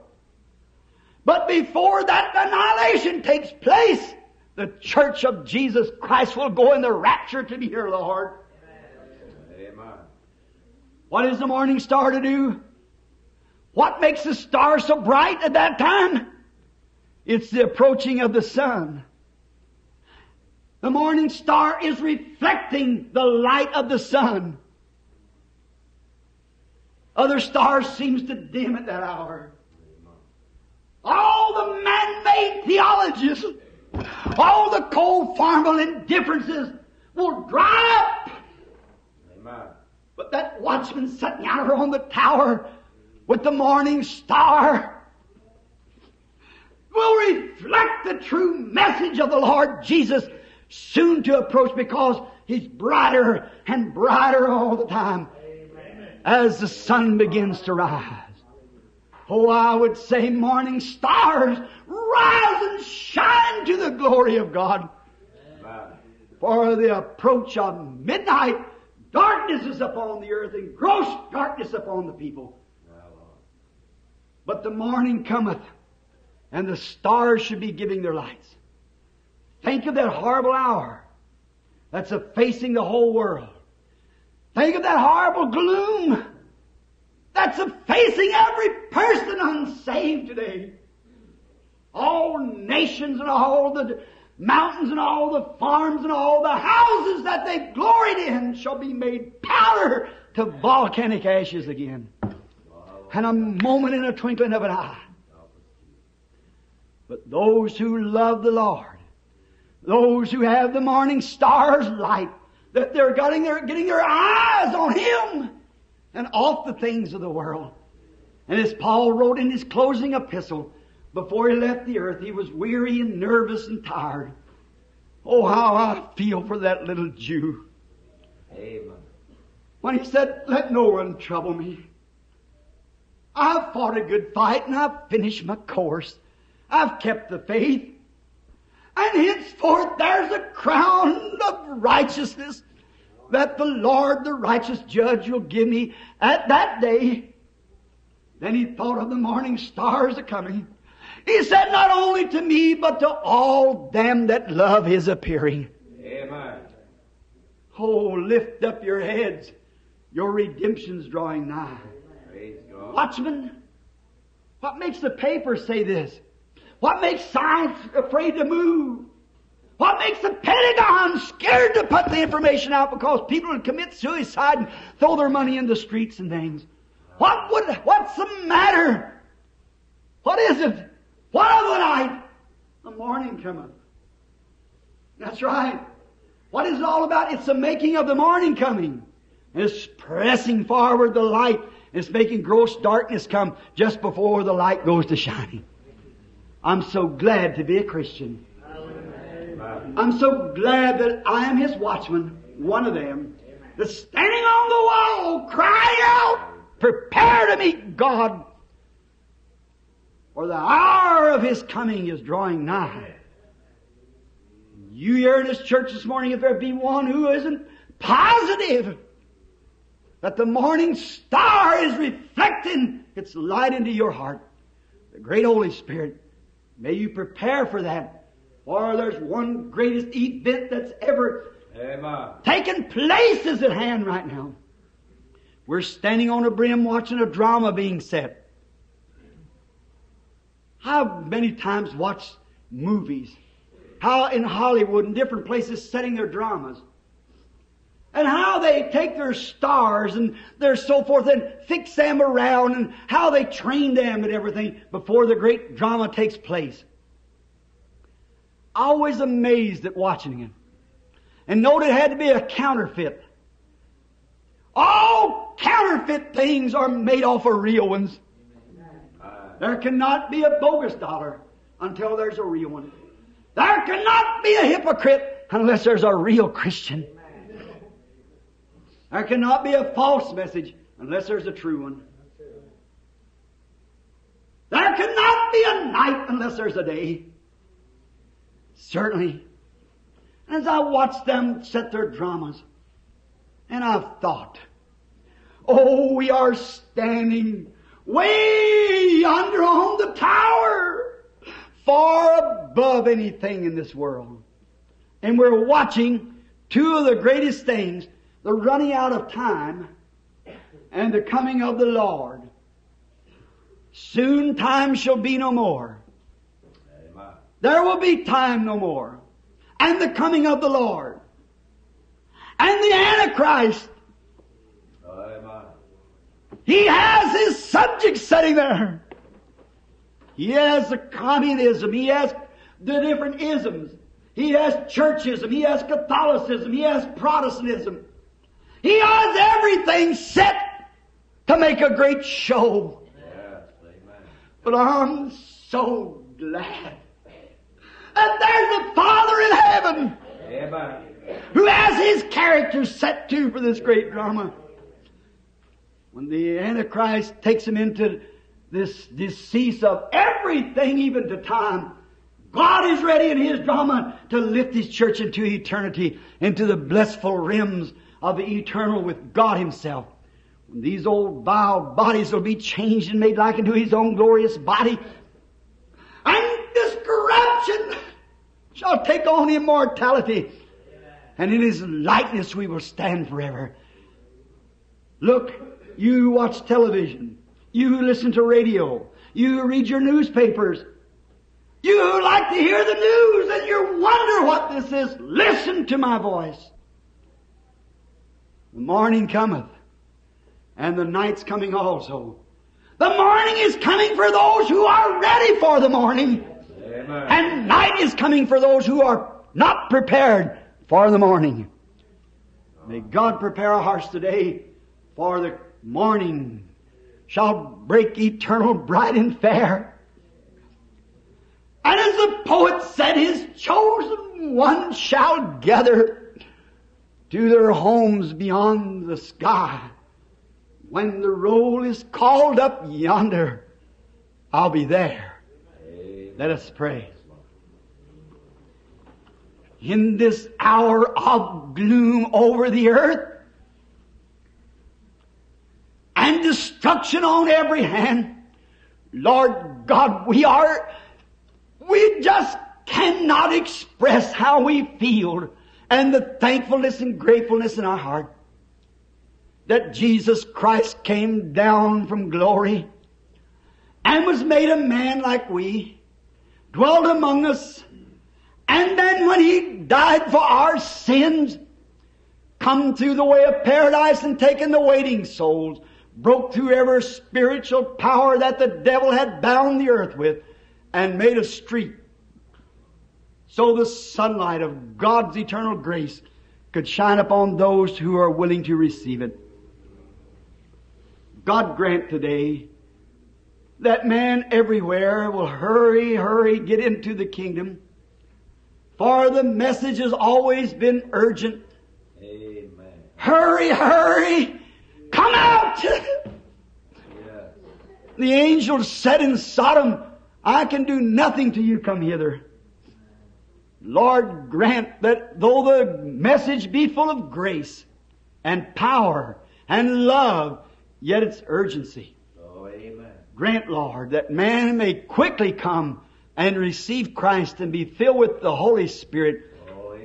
But before that annihilation takes place, the church of Jesus Christ will go in the rapture to be here, Lord. Amen. What is the morning star to do? What makes the star so bright at that time? It's the approaching of the sun. The morning star is reflecting the light of the sun. Other stars seems to dim at that hour. All the man-made theologies, all the cold formal indifferences will dry up. Amen. But that watchman sitting out on the tower with the morning star will reflect the true message of the Lord Jesus soon to approach because he's brighter and brighter all the time as the sun begins to rise. Oh, I would say morning stars rise and shine to the glory of God. For the approach of midnight, darkness is upon the earth and gross darkness upon the people. But the morning cometh, and the stars should be giving their lights. Think of that horrible hour that's facing the whole world. Think of that horrible gloom that's facing every person unsaved today. All nations and all the mountains and all the farms and all the houses that they gloried in shall be made powder to volcanic ashes again. And a moment in a twinkling of an eye. But those who love the Lord, those who have the morning star's light, that they're getting their, getting their eyes on Him and off the things of the world. And as Paul wrote in his closing epistle, before he left the earth, he was weary and nervous and tired. Oh, how I feel for that little Jew. Amen. when he said, let no one trouble me. I've fought a good fight and I've finished my course. I've kept the faith. And henceforth there's a crown of righteousness that the Lord, the righteous judge, will give me at that day. Then he thought of the morning stars a coming. He said, not only to me, but to all them that love his appearing. Amen. Oh, lift up your heads. Your redemption's drawing nigh. Praise God. Watchman, what makes the paper say this? What makes science afraid to move? What makes the Pentagon scared to put the information out because people would commit suicide and throw their money in the streets and things? What would, what's the matter? What is it? What of the night? The morning cometh. That's right. What is it all about? It's the making of the morning coming. It's pressing forward the light. It's making gross darkness come just before the light goes to shining. I'm so glad to be a Christian. I'm so glad that I am his watchman, one of them, that's standing on the wall, crying out, prepare to meet God, for the hour of his coming is drawing nigh. You here in this church this morning, if there be one who isn't positive that the morning star is reflecting its light into your heart, the great Holy Spirit, may you prepare for that. For there's one greatest event that's ever Amen. taken place is at hand right now. We're standing on a brim watching a drama being set. How many times watched movies? How in Hollywood and different places setting their dramas. And how they take their stars and their so forth and fix them around and how they train them and everything before the great drama takes place. Always amazed at watching him. And note it had to be a counterfeit. All counterfeit things are made off of real ones. There cannot be a bogus dollar until there's a real one. There cannot be a hypocrite unless there's a real Christian. There cannot be a false message unless there's a true one. There cannot be a night unless there's a day. Certainly. As I watched them set their dramas, and I've thought, oh, we are standing way yonder on the tower, far above anything in this world. And we're watching two of the greatest things, the running out of time and the coming of the Lord. Soon time shall be no more. There will be time no more. And the coming of the Lord. And the Antichrist. Amen. He has his subjects sitting there. He has the communism. He has the different isms. He has churchism. He has Catholicism. He has Protestantism. He has everything set to make a great show. Yes. But I'm so glad that there's the Father in heaven who has his character set to for this great drama. When the Antichrist takes him into this decease of everything, even to time, God is ready in his drama to lift his church into eternity, into the blissful rims of the eternal with God himself. When these old vile bodies will be changed and made like unto his own glorious body, and this corruption shall take on immortality, and in his likeness we will stand forever. Look, you who watch television, you who listen to radio, you who read your newspapers, you who like to hear the news and you wonder what this is. Listen to my voice. The morning cometh, and the night's coming also. The morning is coming for those who are ready for the morning. And night is coming for those who are not prepared for the morning. May God prepare our hearts today for the morning shall break eternal bright and fair. And as the poet said, his chosen one shall gather to their homes beyond the sky. When the roll is called up yonder, I'll be there. Let us pray. In this hour of gloom over the earth and destruction on every hand, Lord God, we are, we just cannot express how we feel and the thankfulness and gratefulness in our heart that Jesus Christ came down from glory and was made a man like we, dwelt among us, and then when he died for our sins, come through the way of paradise and taken the waiting souls, broke through every spiritual power that the devil had bound the earth with, and made a street. So the sunlight of God's eternal grace could shine upon those who are willing to receive it. God grant today that man everywhere will hurry, hurry, get into the kingdom. For the message has always been urgent. Amen. Hurry, hurry! Come out! [LAUGHS] Yes. The angel said in Sodom, I can do nothing till you come hither. Lord grant that though the message be full of grace and power and love, yet its urgency. Oh, amen. Grant, Lord, that man may quickly come and receive Christ and be filled with the Holy Spirit. Oh.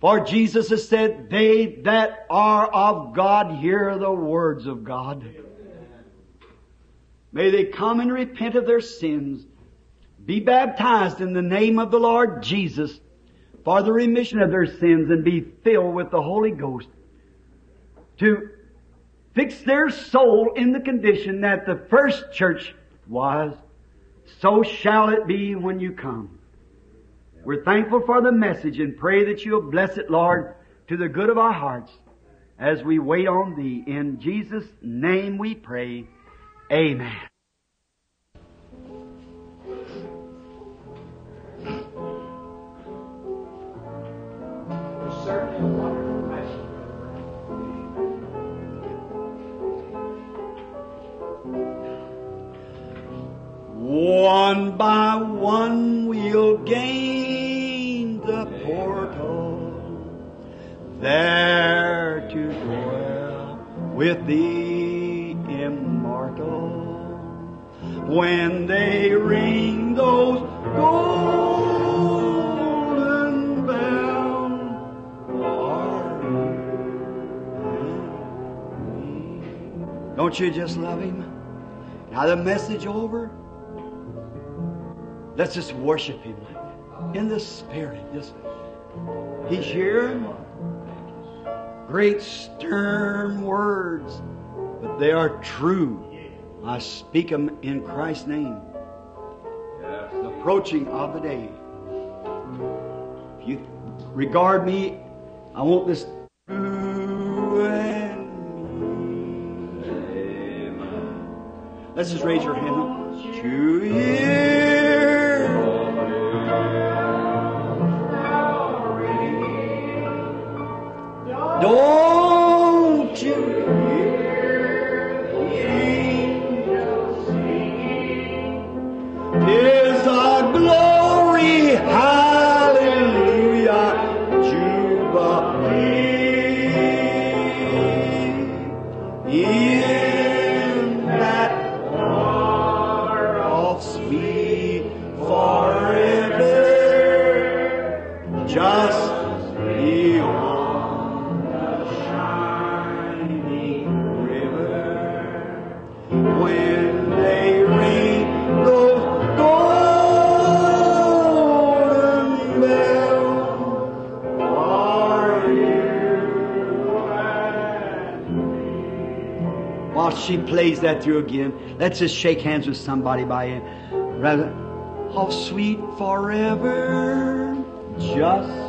For Jesus has said, they that are of God hear the words of God. May they come and repent of their sins, be baptized in the name of the Lord Jesus for the remission of their sins and be filled with the Holy Ghost to fix their soul in the condition that the first church was, so shall it be when you come. We're thankful for the message and pray that you'll bless it, Lord, to the good of our hearts as we wait on Thee. In Jesus' name we pray. Amen. certainly One by one we'll gain the portal, there to dwell with the immortal. When they ring those golden bells, Don't you just love him? Now the message over. Let's just worship Him in the Spirit. Just, he's here. Great stern words, but they are true. I speak them in Christ's name. The approaching of the day. If you regard me, I want this. You Let's just raise your hand. To hear. Through again, let's just shake hands with somebody by it. Rather, how sweet forever, just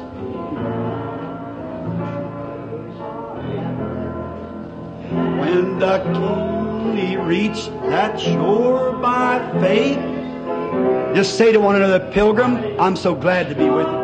When the kingly reached that shore by faith, just say to one another, Pilgrim, I'm so glad to be with you.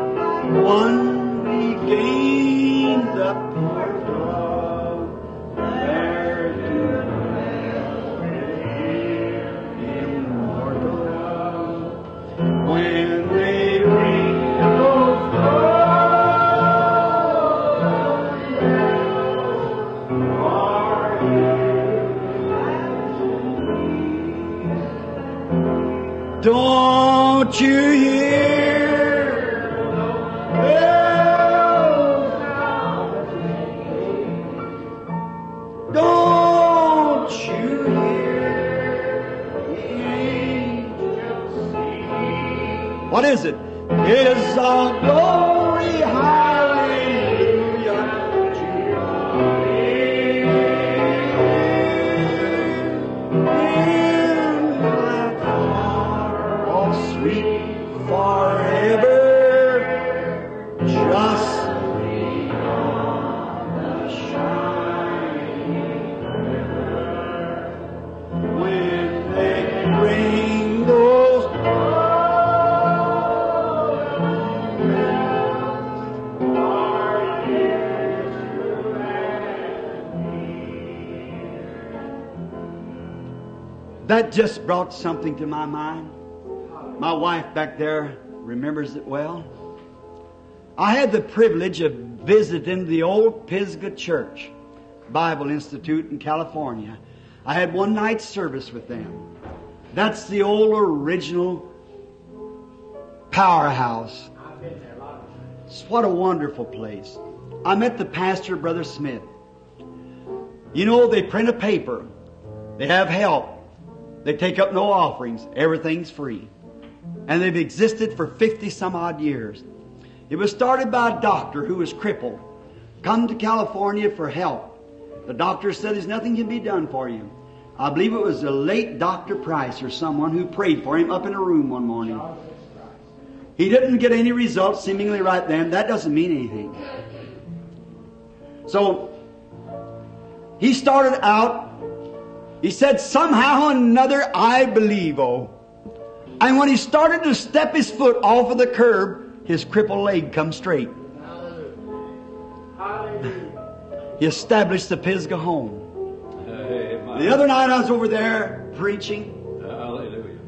Just brought something to my mind. My wife back there remembers it well. I had the privilege of visiting the old Pisgah Church Bible Institute in California. I had one night service with them. That's the old original powerhouse. Of. What a wonderful place. I met the pastor, Brother Smith. You know, they print a paper. They have help. They take up no offerings. Everything's free. And they've existed for 50 some odd years. It was started by a doctor who was crippled. Come to California for help. The doctor said there's nothing can be done for you. I believe it was the late Dr. Price or someone who prayed for him up in a room one morning. He didn't get any results seemingly right then. That doesn't mean anything. So, he started out, he said, somehow or another, I believe, oh. And when he started to step his foot off of the curb, his crippled leg come straight. Hallelujah. He established the Pisgah home. Amen. The other night I was over there preaching. Hallelujah.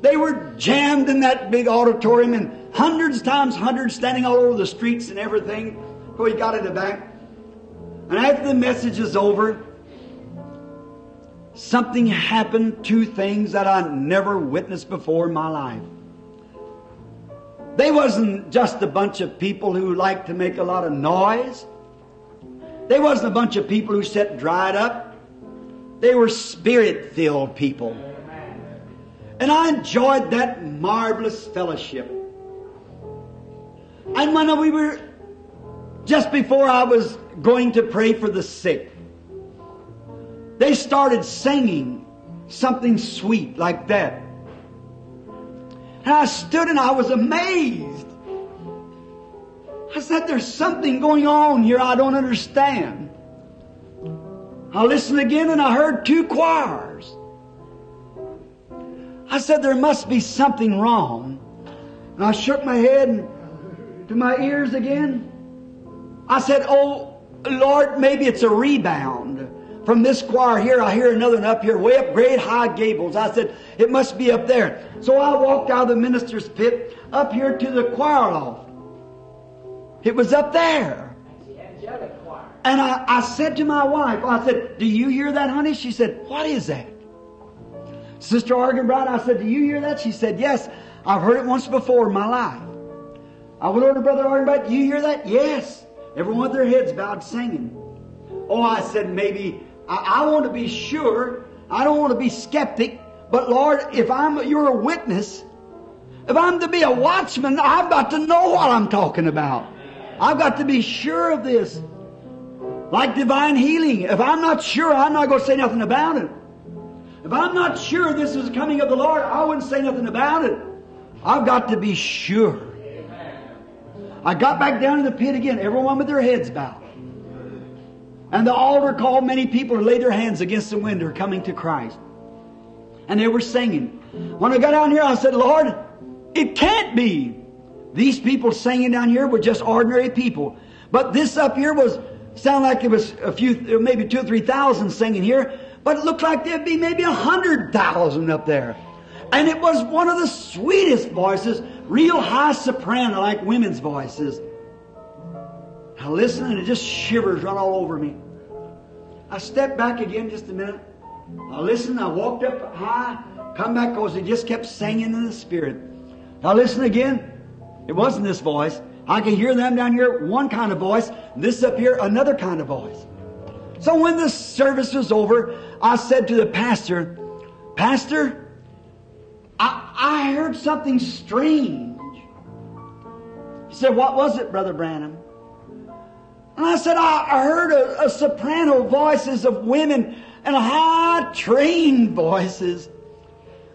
They were jammed in that big auditorium and hundreds times hundreds standing all over the streets and everything. Before he got in the back. And after the message is over, something happened, two things that I never witnessed before in my life. They wasn't just a bunch of people who like to make a lot of noise. They wasn't a bunch of people who sat dried up. They were spirit filled people. And I enjoyed that marvelous fellowship. And when we were, just before I was going to pray for the sick, they started singing something sweet like that. And I stood and I was amazed. I said, there's something going on here I don't understand. I listened again and I heard two choirs. I said, there must be something wrong. And I shook my head and to my ears again. I said, oh, Lord, maybe it's a rebound. From this choir here, I hear another one up here, way up great high gables. I said, it must be up there. So I walked out of the minister's pit up here to the choir loft. It was up there. And I, I said to my wife, I said, Do you hear that, honey? She said, What is that? Sister Arganbright, I said, Do you hear that? She said, Yes, I've heard it once before in my life. I went over to Brother Arganbright, Do you hear that? Yes. Everyone with their heads bowed singing. Oh, I said, maybe, I, I want to be sure. I don't want to be skeptic. But Lord, if I'm, you're a witness, if I'm to be a watchman, I've got to know what I'm talking about. I've got to be sure of this. Like divine healing. If I'm not sure, I'm not going to say nothing about it. If I'm not sure this is coming of the Lord, I wouldn't say nothing about it. I've got to be sure. I got back down in the pit again, everyone with their heads bowed. And the altar called many people to lay their hands against the window coming to Christ. And they were singing. When I got down here, I said, Lord, it can't be. These people singing down here were just ordinary people. But this up here was, sound like it was a few, maybe two or three thousand singing here, but it looked like there'd be maybe a hundred thousand up there. And it was one of the sweetest voices, real high soprano like women's voices. I listen and it just shivers run all over me. I stepped back again just a minute. I listened, I walked up high, come back because it just kept singing in the spirit. I listen again. It wasn't this voice. I could hear them down here, one kind of voice, this up here, another kind of voice. So when the service was over, I said to the pastor, Pastor, I, I heard something strange. He said, What was it, Brother Branham? And I said, I, heard a, a soprano voices of women and high trained voices.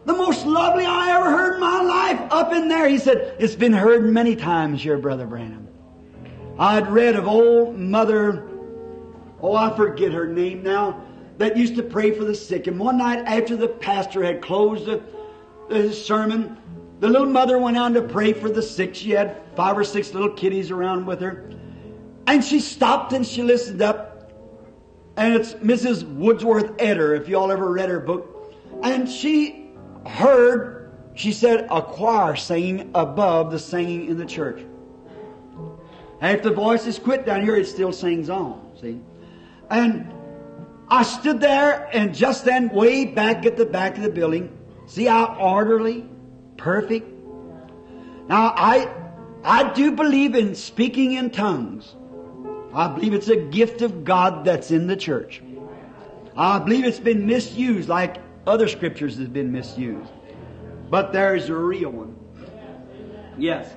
The most lovely I ever heard in my life up in there. He said, It's been heard many times your Brother Branham. I'd read of old Mother, oh, I forget her name now, that used to pray for the sick. And one night after the pastor had closed the, the sermon, the little mother went out to pray for the sick. She had five or six little kiddies around with her. And she stopped and she listened up. And it's Mrs. Woodworth-Etter, if y'all ever read her book. And she heard, she said, a choir singing above the singing in the church. And if the voices quit down here, it still sings on, see? And I stood there and just then, way back at the back of the building, see how orderly, perfect. Now, I, I do believe in speaking in tongues. I believe it's a gift of God that's in the church. I believe it's been misused like other scriptures have been misused. But there's a real one. Yes.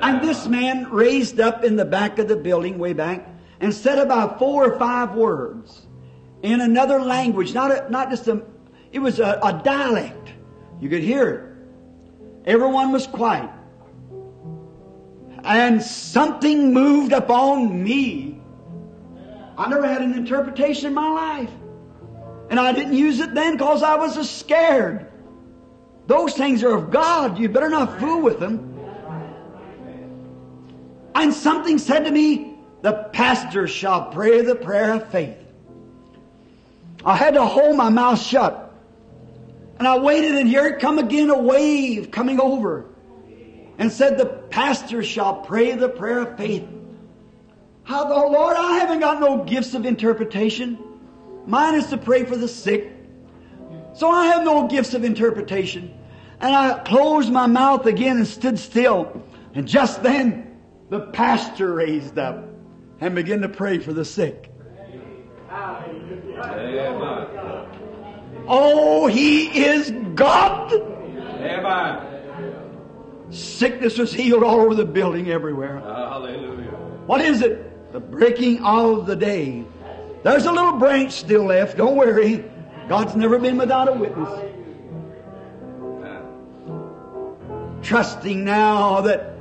And this man raised up in the back of the building, way back, and said about four or five words in another language, not a, not just a, it was a, a dialect. You could hear it. Everyone was quiet. And something moved upon me. I never had an interpretation in my life. And I didn't use it then because I was scared. Those things are of God. You better not fool with them. And something said to me, the pastor shall pray the prayer of faith. I had to hold my mouth shut. And I waited and here it come again a wave coming over. And said the pastor shall pray the prayer of faith. How the Lord, I haven't got no gifts of interpretation. Mine is to pray for the sick. So I have no gifts of interpretation. And I closed my mouth again and stood still. And just then, the pastor raised up and began to pray for the sick. Oh, He is God! Sickness was healed all over the building everywhere. Hallelujah. What is it? The breaking of the day. There's a little branch still left. Don't worry. God's never been without a witness. Trusting now that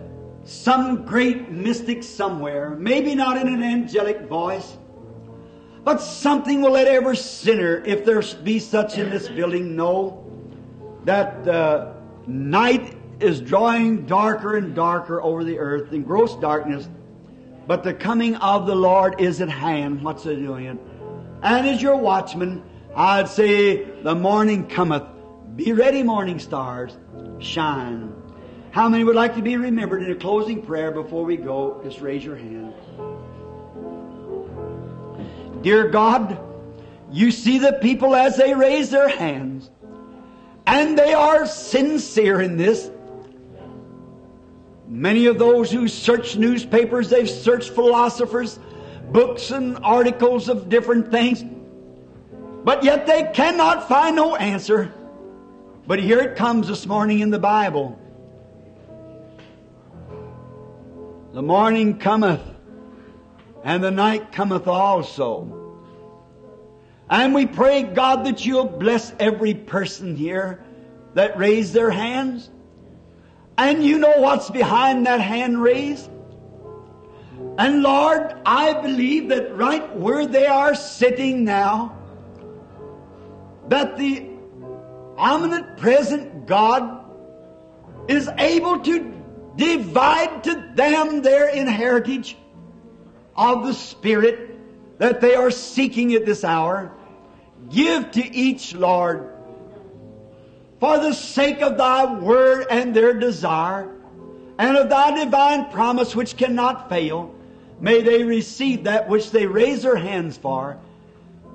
some great mystic somewhere, maybe not in an angelic voice, but something will let every sinner, if there be such in this building, know that the night is drawing darker and darker over the earth in gross darkness, but the coming of the Lord is at hand. What's it doing? And as your watchman, I'd say the morning cometh. Be ready, morning stars. Shine. How many would like to be remembered in a closing prayer before we go? Just raise your hand. Dear God, you see the people as they raise their hands, and they are sincere in this. Many of those who search newspapers, they've searched philosophers, books and articles of different things, but yet they cannot find no answer. But here it comes this morning in the Bible. The morning cometh, and the night cometh also. And we pray, God, that you'll bless every person here that raised their hands. And you know what's behind that hand raised. And Lord, I believe that right where they are sitting now, that the omnipresent present God is able to divide to them their inheritance of the Spirit that they are seeking at this hour. Give to each, Lord, for the sake of thy word and their desire, and of thy divine promise which cannot fail, may they receive that which they raise their hands for.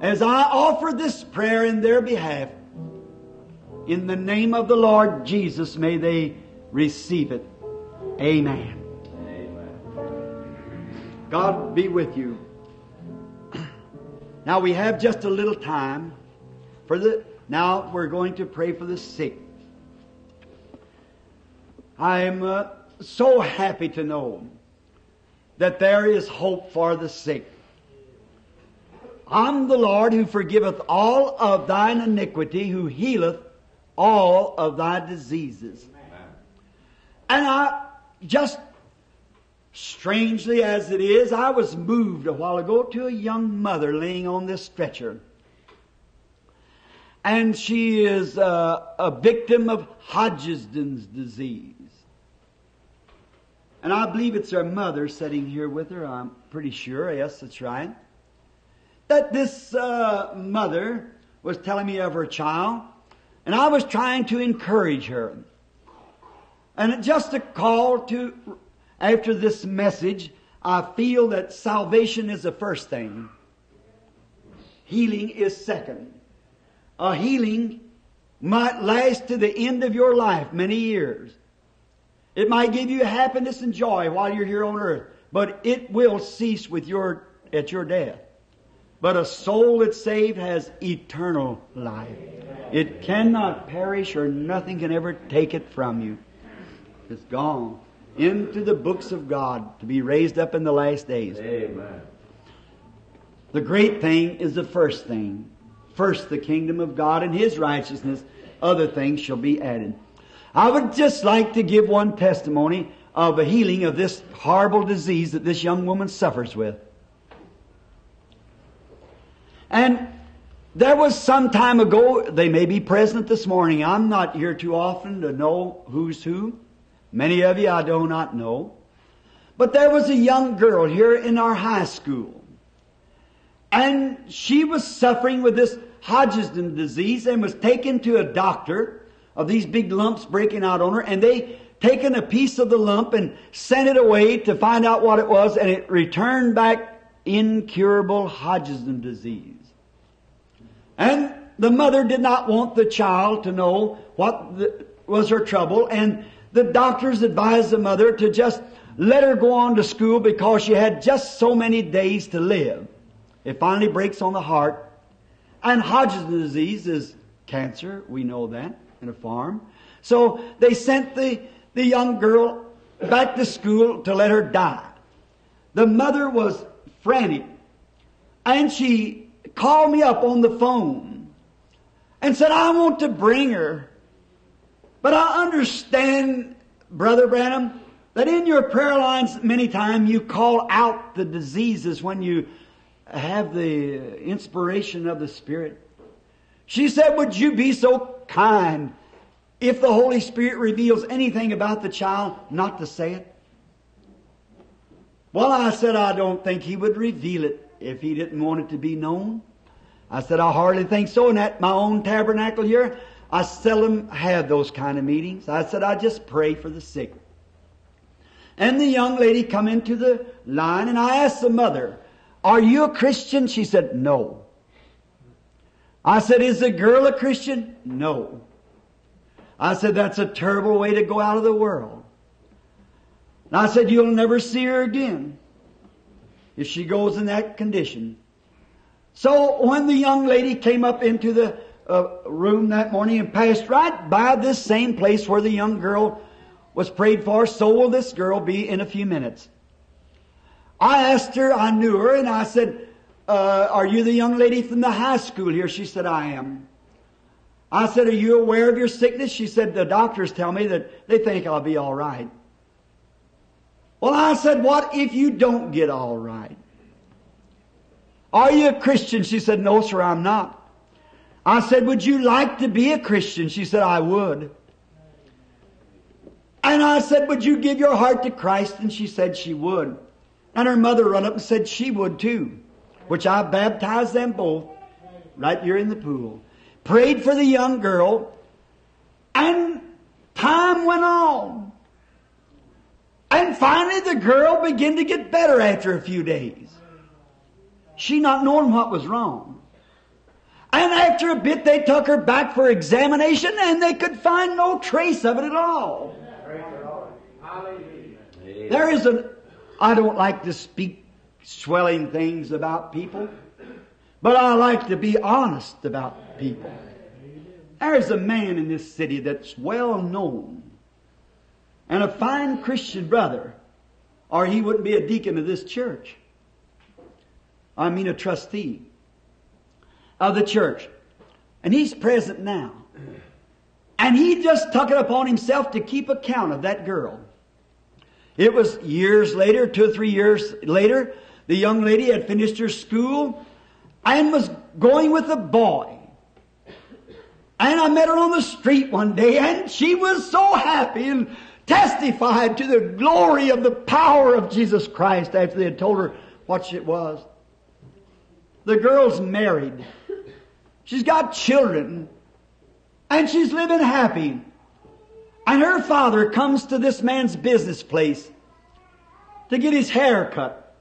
As I offer this prayer in their behalf, in the name of the Lord Jesus, may they receive it. Amen. God be with you. [CLEARS THROAT] Now we have just a little time for the now we're going to pray for the sick. I'm uh, so happy to know that there is hope for the sick. I'm the Lord who forgiveth all of thine iniquity, who healeth all of thy diseases. And I just strangely as it is, I was moved a while ago to a young mother laying on this stretcher. And she is uh, a victim of Hodgkin's disease. And I believe it's her mother sitting here with her. I'm pretty sure. Yes, that's right. That this uh, mother was telling me of her child, and I was trying to encourage her. And just a call to, after this message, I feel that salvation is the first thing. Healing is second. A healing might last to the end of your life, many years. It might give you happiness and joy while you're here on earth, but it will cease with your, at your death. But a soul that's saved has eternal life. It cannot perish or nothing can ever take it from you. It's gone into the books of God to be raised up in the last days. Amen. The great thing is the first thing. First, the kingdom of God and His righteousness. Other things shall be added. I would just like to give one testimony of a healing of this horrible disease that this young woman suffers with. And there was some time ago, they may be present this morning. I'm not here too often to know who's who. Many of you I do not know. But there was a young girl here in our high school. And she was suffering with this Hodgkin disease and was taken to a doctor of these big lumps breaking out on her. And they taken a piece of the lump and sent it away to find out what it was. And it returned back incurable Hodgkin disease. And the mother did not want the child to know what the, was her trouble. And the doctors advised the mother to just let her go on to school because she had just so many days to live. It finally breaks on the heart. And Hodgkin's disease is cancer. We know that in a farm. So they sent the, the young girl back to school to let her die. The mother was frantic. And she called me up on the phone and said, I want to bring her. But I understand, Brother Branham, that in your prayer lines many times you call out the diseases when you have the inspiration of the Spirit. She said, would you be so kind if the Holy Spirit reveals anything about the child not to say it? Well, I said, I don't think He would reveal it if He didn't want it to be known. I said, I hardly think so. And at my own tabernacle here, I seldom have those kind of meetings. I said, I just pray for the sick. And the young lady come into the line and I asked the mother, are you a Christian? She said, no. I said, is the girl a Christian? No. I said, that's a terrible way to go out of the world. And I said, you'll never see her again if she goes in that condition. So when the young lady came up into the uh, room that morning and passed right by this same place where the young girl was prayed for, so will this girl be in a few minutes. I asked her, I knew her, and I said, uh, are you the young lady from the high school here? She said, I am. I said, are you aware of your sickness? She said, the doctors tell me that they think I'll be all right. Well, I said, what if you don't get all right? Are you a Christian? She said, no, sir, I'm not. I said, would you like to be a Christian? She said, I would. And I said, would you give your heart to Christ? And she said she would. And her mother run up and said she would too, which I baptized them both right here in the pool. Prayed for the young girl, and time went on. And finally the girl began to get better after a few days. She not knowing what was wrong. And after a bit they took her back for examination and they could find no trace of it at all. There is an, I don't like to speak swelling things about people, but I like to be honest about people. There's a man in this city that's well known and a fine Christian brother, or he wouldn't be a deacon of this church. I mean a trustee of the church. And he's present now. And he just took it upon himself to keep account of that girl. It was years later, two or three years later, the young lady had finished her school and was going with a boy. And I met her on the street one day and she was so happy and testified to the glory of the power of Jesus Christ after they had told her what it was. The girl's married. She's got children. And she's living happy. And her father comes to this man's business place to get his hair cut.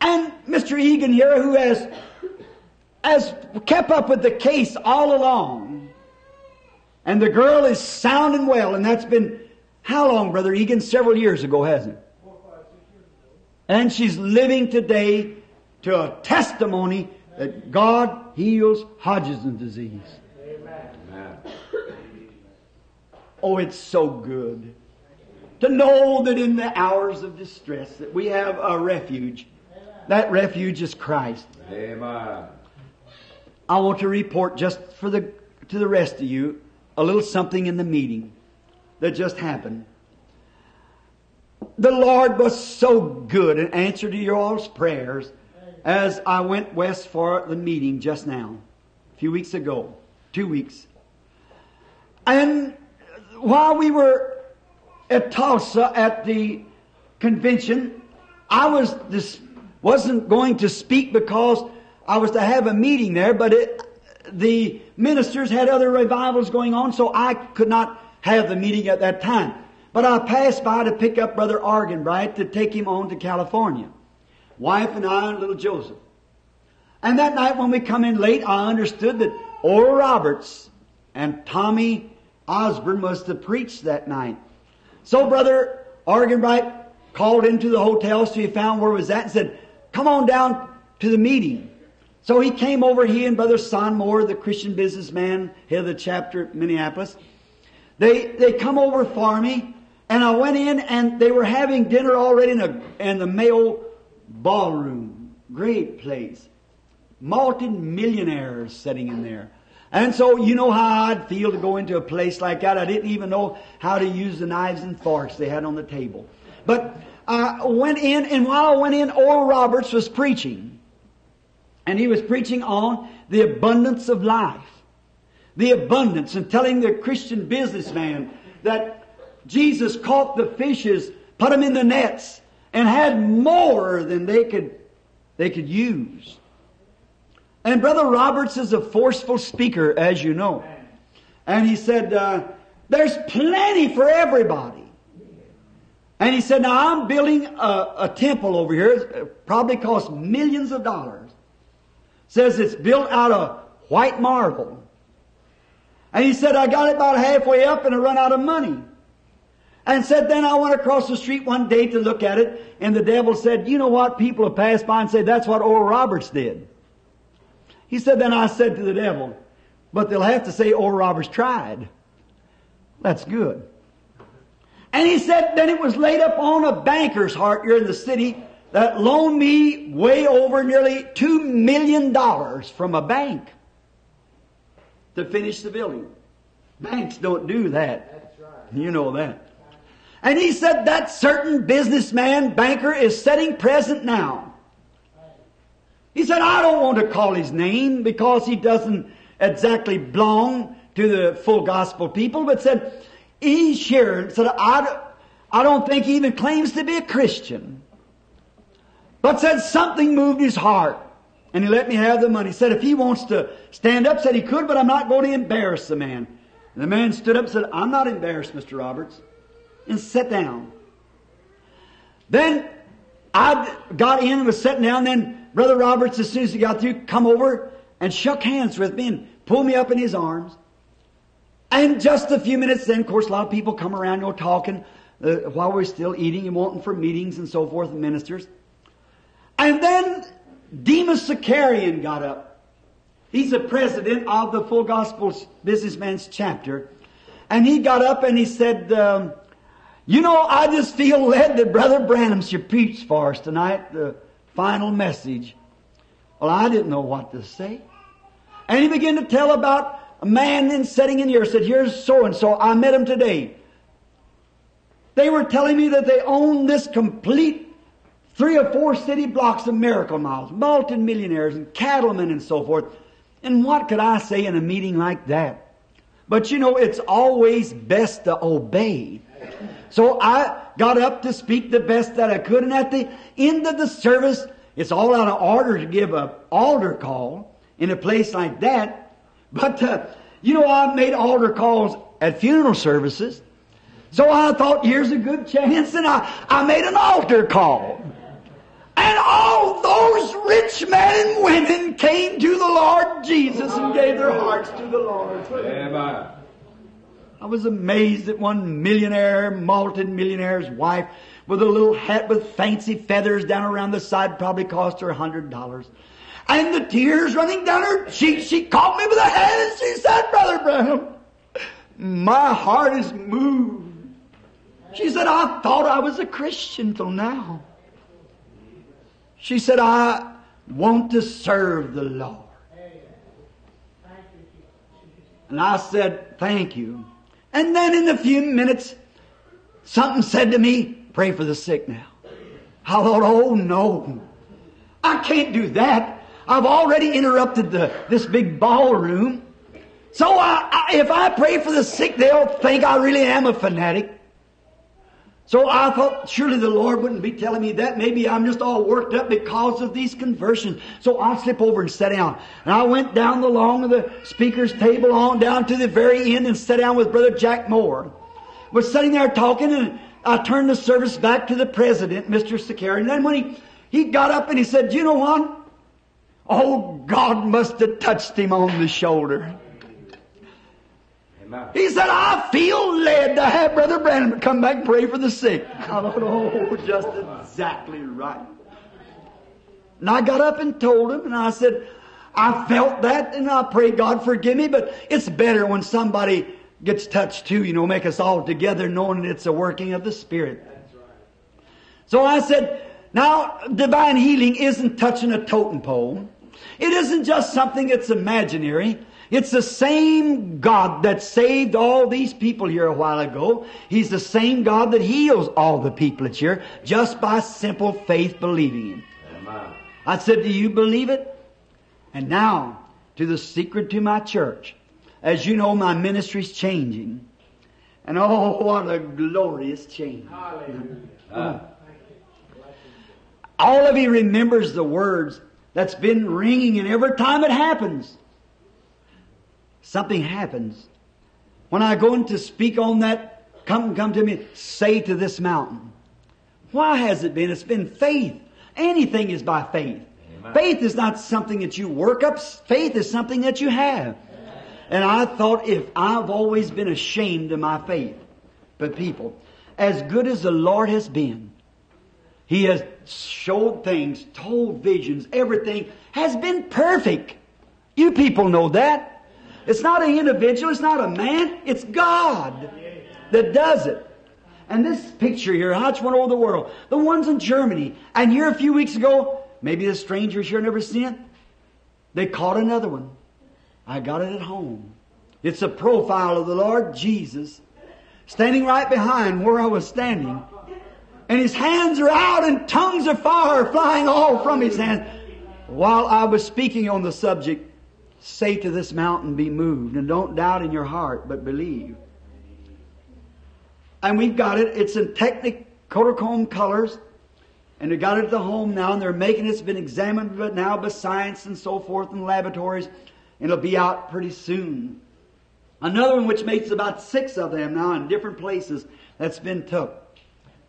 And Mr. Egan here, who has, has kept up with the case all along, and the girl is sound and well, and that's been how long, Brother Egan? Several years ago, hasn't it? And she's living today to a testimony that God heals Hodgkin's disease. Amen. Oh, it's so good to know that in the hours of distress that we have a refuge. That refuge is Christ. Amen. I want to report just for the to the rest of you a little something in the meeting that just happened. The Lord was so good in answer to your all's prayers as I went west for the meeting just now, a few weeks ago, two weeks. And while we were at Tulsa at the convention, I was this wasn't going to speak because I was to have a meeting there, but it, the ministers had other revivals going on, so I could not have the meeting at that time. But I passed by to pick up Brother Arganbright to take him on to California. Wife and I and little Joseph. And that night when we come in late, I understood that Oral Roberts and Tommy Osborn was to preach that night. So Brother Arganbright called into the hotel so he found where it was at and said, come on down to the meeting. So he came over, he and Brother Sonmore, the Christian businessman, head of the chapter at Minneapolis. They, they come over for me, and I went in and they were having dinner already in, a, in the Mayo ballroom. Great place. Multi-millionaires sitting in there. And so you know how I'd feel to go into a place like that. I didn't even know how to use the knives and forks they had on the table. But I went in, and while I went in, Oral Roberts was preaching. And he was preaching on the abundance of life. The abundance and telling the Christian businessman that Jesus caught the fishes, put them in the nets, and had more than they could, they could use. And Brother Roberts is a forceful speaker, as you know. And he said, uh, there's plenty for everybody. And he said, now I'm building a, a temple over here. It probably costs millions of dollars. Says it's built out of white marble. And he said, I got it about halfway up and I run out of money. And said, then I went across the street one day to look at it, and the devil said, you know what? People have passed by and said, that's what Oral Roberts did. He said, then I said to the devil, but they'll have to say oh, Oral Roberts tried. That's good. And he said, then it was laid up on a banker's heart here in the city that loaned me way over nearly two million dollars from a bank to finish the building. Banks don't do that. You know that. And he said that certain businessman, banker, is setting present now. He said, I don't want to call his name because he doesn't exactly belong to the full gospel people, but said, he's here. Said, I, I don't think he even claims to be a Christian. But said something moved his heart. And he let me have the money. Said if he wants to stand up, said he could, but I'm not going to embarrass the man. And the man stood up and said, I'm not embarrassed, Mr. Roberts. And sat down. Then I got in and was sitting down. Then Brother Roberts, as soon as he got through, come over and shook hands with me and pulled me up in his arms. And just a few minutes then, of course, a lot of people come around, you know, talking uh, while we're still eating and wanting for meetings and so forth, and ministers. And then Demos Shakarian got up. He's the president of the Full Gospel Businessman's chapter. And he got up and he said, um, You know, I just feel led that Brother Branham should preach for us tonight, the final message. Well, I didn't know what to say. And he began to tell about a man then sitting in here, said, Here's so and so. I met him today. They were telling me that they own this complete three or four city blocks of miracle miles, multi-millionaires and cattlemen and so forth. And what could I say in a meeting like that? But you know, it's always best to obey. So I got up to speak the best that I could, and at the end of the service, it's all out of order to give a altar call in a place like that. But uh, you know, I've made altar calls at funeral services. So I thought, here's a good chance, and I, I made an altar call. And all those rich men and women came to the Lord Jesus and gave their hearts to the Lord. Amen. I was amazed at one millionaire, multi-millionaire's wife with a little hat with fancy feathers down around the side probably cost her a hundred dollars. And the tears running down her cheeks, she caught me by the hand and she said, Brother Branham, my heart is moved. She said, I thought I was a Christian till now. She said, I want to serve the Lord. And I said, thank you. And then in a few minutes, something said to me, pray for the sick now. I thought, oh no, I can't do that. I've already interrupted the, this big ballroom. So I, I, if I pray for the sick, they'll think I really am a fanatic. So I thought surely the Lord wouldn't be telling me that. Maybe I'm just all worked up because of these conversions. So I'll slip over and sit down. And I went down the long of the speaker's table on down to the very end and sat down with Brother Jack Moore. Was sitting there talking and I turned the service back to the president, Mr. Sakari. And then when he, he got up and he said, you know what? Oh, God must have touched him on the shoulder. Amen. He said, I feel led to have Brother Branham come back and pray for the sick. [LAUGHS] I thought, oh, just exactly right. And I got up and told him, and I said, I felt that, and I pray God forgive me, but it's better when somebody gets touched too, you know, make us all together knowing it's a working of the Spirit. So I said, now, divine healing isn't touching a totem pole. It isn't just something that's imaginary. It's the same God that saved all these people here a while ago. He's the same God that heals all the people that's here just by simple faith believing Him. Amen. I said, Do you believe it? And now, to the secret to my church. As you know, my ministry's changing. And oh, what a glorious change. All of you remembers the words that's been ringing, and every time it happens, something happens. When I go in to speak on that, come, come to me, say to this mountain. Why has it been? It's been faith. Anything is by faith. Amen. Faith is not something that you work up. Faith is something that you have. And I thought if I've always been ashamed of my faith, but people, as good as the Lord has been, He has showed things, told visions, everything has been perfect. You people know that. It's not an individual, it's not a man, it's God that does it. And this picture here, it's went over the world. The ones in Germany. And here a few weeks ago, maybe the strangers here never seen. They caught another one. I got it at home. It's a profile of the Lord Jesus standing right behind where I was standing. And his hands are out and tongues of fire flying all from his hands. While I was speaking on the subject, say to this mountain, be moved, and don't doubt in your heart, but believe. And we've got it. It's in Technic Kodachrome colors. And they got it at the home now, and they're making it. It's been examined but now by science and so forth in laboratories, and it'll be out pretty soon. Another one which makes about six of them now in different places that's been took.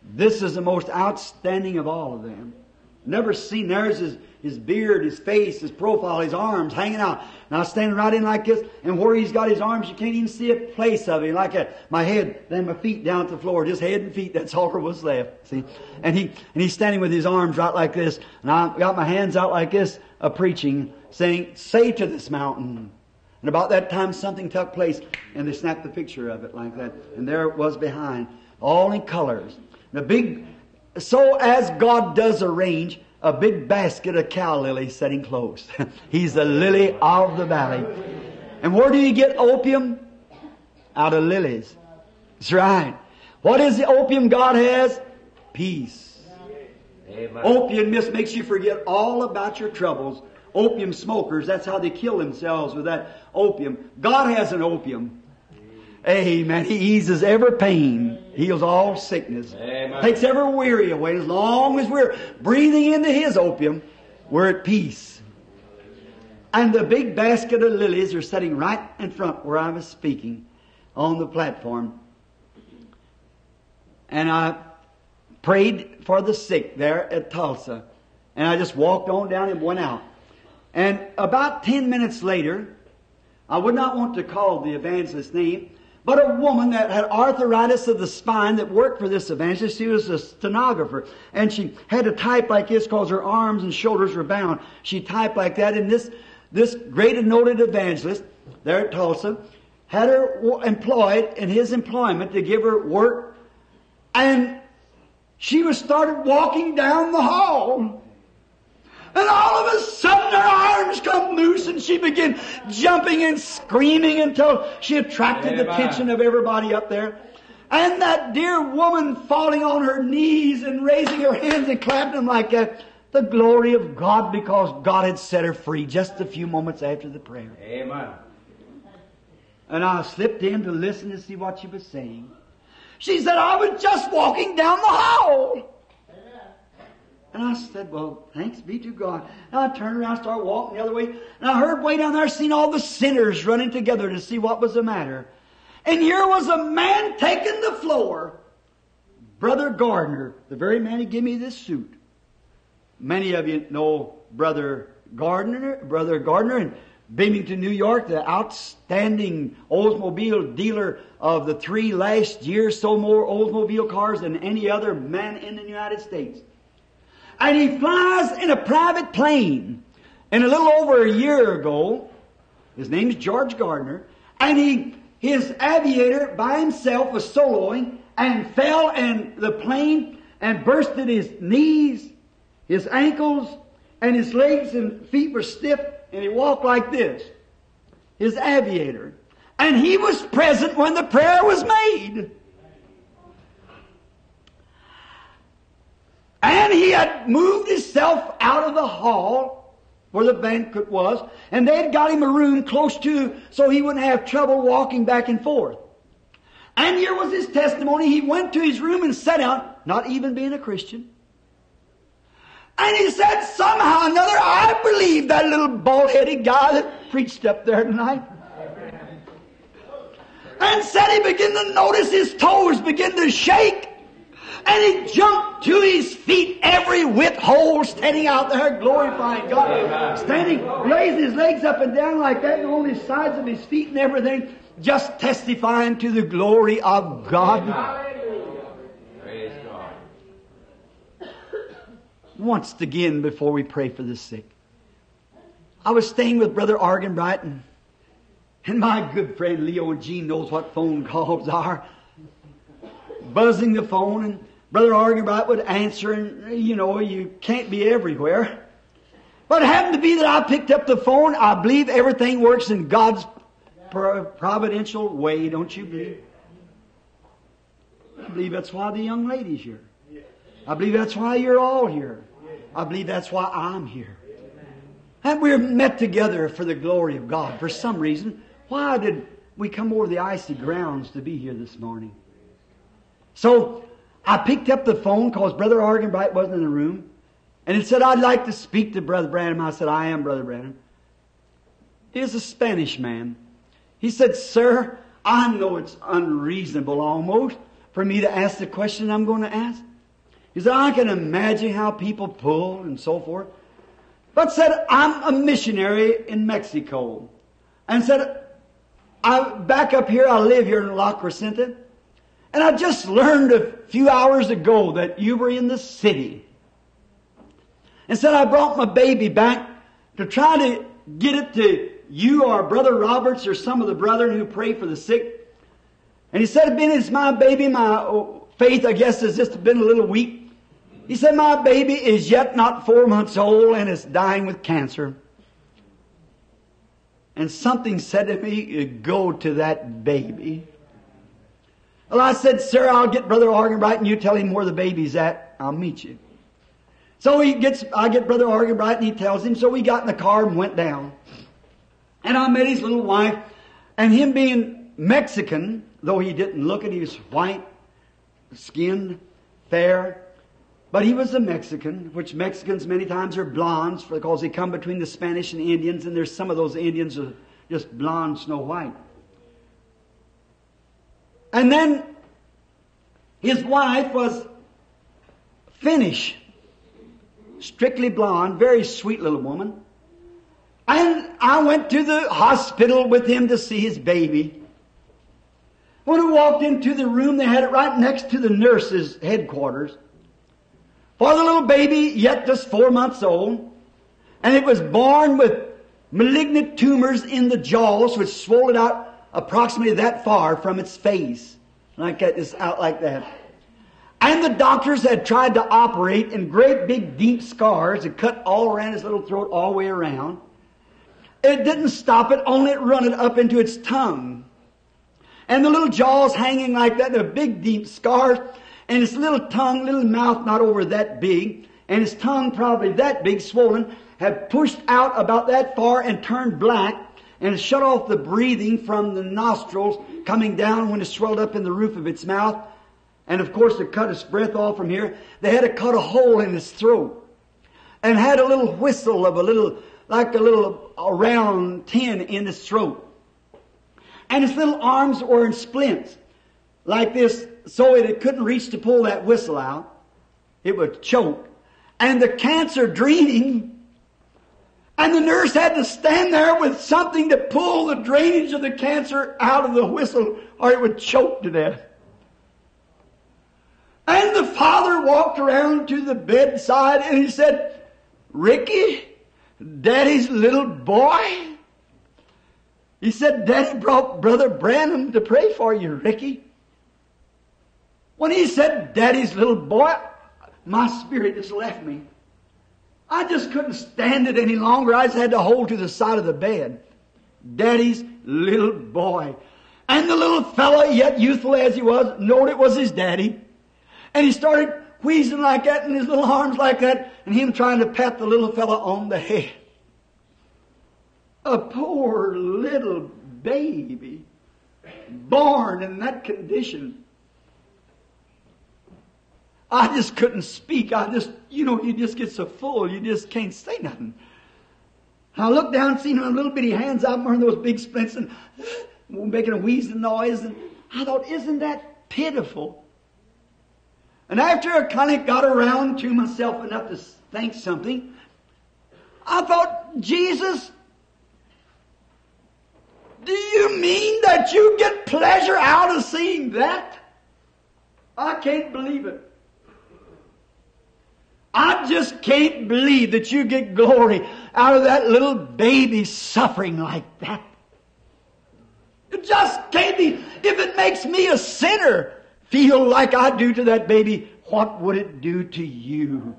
This is the most outstanding of all of them. Never seen. There's his, his beard, his face, his profile, his arms hanging out. Now standing right in like this, and where he's got his arms, you can't even see a place of him. Like a, my head, then my feet down at the floor. Just head and feet, that's all there was left. See? And he, and he's standing with his arms right like this, and I got my hands out like this, a preaching, saying, say to this mountain. And about that time something took place, and they snapped the picture of it like that. And there it was behind, all in colors. The big, so as God does arrange a big basket of cow lilies setting close. [LAUGHS] He's the lily of the valley. And where do you get opium? Out of lilies. That's right. What is the opium God has? Peace. Amen. Opium just makes you forget all about your troubles. Opium smokers, that's how they kill themselves with that opium. God has an opium. Amen. He eases every pain, heals all sickness, Amen. takes every weary away. As long as we're breathing into His opium, we're at peace. And the big basket of lilies are sitting right in front where I was speaking on the platform. And I prayed for the sick there at Tulsa. And I just walked on down and went out. And about 10 minutes later, I would not want to call the evangelist's name, but a woman that had arthritis of the spine that worked for this evangelist, she was a stenographer. And she had to type like this because her arms and shoulders were bound. She typed like that. And this, this great and noted evangelist there at Tulsa had her employed in his employment to give her work. And she was started walking down the hall. And all of a sudden her arms come loose and she began jumping and screaming until she attracted the attention of everybody up there. And that dear woman falling on her knees and raising her hands and clapping them like that. The glory of God because God had set her free just a few moments after the prayer. Amen. And I slipped in to listen to see what she was saying. She said, I was just walking down the hall. And I said, well, thanks be to God. And I turned around, started walking the other way, and I heard way down there, seen all the sinners running together to see what was the matter. And here was a man taking the floor. Brother Gardner, the very man who gave me this suit. Many of you know Brother Gardner, Brother Gardner in Binghamton, New York, the outstanding Oldsmobile dealer of the three last years, sold more Oldsmobile cars than any other man in the United States. And he flies in a private plane. And a little over a year ago, his name's George Gardner, and he, his aviator by himself was soloing and fell in the plane and bursted his knees, his ankles, and his legs and feet were stiff, and he walked like this. His aviator. And he was present when the prayer was made. And he had moved himself out of the hall where the banquet was, and they had got him a room close to so he wouldn't have trouble walking back and forth. And here was his testimony. He went to his room and sat down, not even being a Christian. And he said, somehow another, I believe that little bald-headed guy that preached up there tonight. And said he began to notice his toes begin to shake. And he jumped to his feet, every whit whole standing out there, glorifying God. Amen. Standing, raising his legs up and down like that, and on his sides of his feet and everything, just testifying to the glory of God. Praise God. Once again, before we pray for the sick, I was staying with Brother Arganbright, and, and my good friend Leo and Jean knows what phone calls are. Buzzing the phone, and Brother Arganbright would answer, and you know, you can't be everywhere. But it happened to be that I picked up the phone. I believe everything works in God's providential way, don't you believe? I believe that's why the young lady's here. I believe that's why you're all here. I believe that's why I'm here. And we're met together for the glory of God. For some reason, why did we come over the icy grounds to be here this morning? So, I picked up the phone because Brother Arganbright wasn't in the room. And it said, I'd like to speak to Brother Branham. I said, I am Brother Branham. He was a Spanish man. He said, Sir, I know it's unreasonable almost for me to ask the question I'm going to ask. He said, I can imagine how people pull and so forth. But said, I'm a missionary in Mexico. And said, I, back up here, I live here in La Crescenta. And I just learned a few hours ago that you were in the city. And said, I brought my baby back to try to get it to you or Brother Roberts or some of the brethren who pray for the sick. And he said, being it's my baby, my oh, faith, I guess, has just been a little weak. He said, my baby is yet not four months old and is dying with cancer. And something said to me, go to that baby. Well, I said, sir, I'll get Brother Arganbright and you tell him where the baby's at. I'll meet you. So he gets, I get Brother Arganbright and he tells him, so we got in the car and went down. And I met his little wife, and him being Mexican, though he didn't look it, he was white, skinned, fair, but he was a Mexican, which Mexicans many times are blondes because they come between the Spanish and Indians, and there's some of those Indians are just blonde, snow white. And then his wife was Finnish, strictly blonde, very sweet little woman. And I went to the hospital with him to see his baby. When I walked into the room, they had it right next to the nurse's headquarters. For the little baby, yet just four months old, and it was born with malignant tumors in the jaws, which swelled out approximately that far from its face. And I cut this out like that. And the doctors had tried to operate in great big deep scars that cut all around his little throat all the way around. It didn't stop it, only it run it up into its tongue. And the little jaws hanging like that, the big deep scars, and his little tongue, little mouth not over that big, and his tongue probably that big, swollen, had pushed out about that far and turned black, and shut off the breathing from the nostrils coming down when it swelled up in the roof of its mouth. And of course, to cut its breath off from here, they had to cut a hole in its throat. And had a little whistle of a little, like a little round tin in its throat. And its little arms were in splints, like this, so it couldn't reach to pull that whistle out. It would choke. And the cancer draining and the nurse had to stand there with something to pull the drainage of the cancer out of the whistle or it would choke to death. And the father walked around to the bedside and he said, Ricky, Daddy's little boy. He said, Daddy brought Brother Branham to pray for you, Ricky. When he said, Daddy's little boy, my spirit just left me. I just couldn't stand it any longer. I just had to hold to the side of the bed. Daddy's little boy. And the little fellow, yet youthful as he was, knowed it was his daddy. And he started wheezing like that and his little arms like that, and him trying to pat the little fellow on the head. A poor little baby, born in that condition. I just couldn't speak. I just, you know, you just get so full, you just can't say nothing. I looked down, seen my little bitty hands out and wearing those big splints and [GASPS] making a wheezing noise, and I thought, isn't that pitiful? And after I kind of got around to myself enough to think something, I thought, Jesus, do you mean that you get pleasure out of seeing that? I can't believe it. I just can't believe that you get glory out of that little baby suffering like that. It just can't be. If it makes me a sinner feel like I do to that baby, what would it do to you?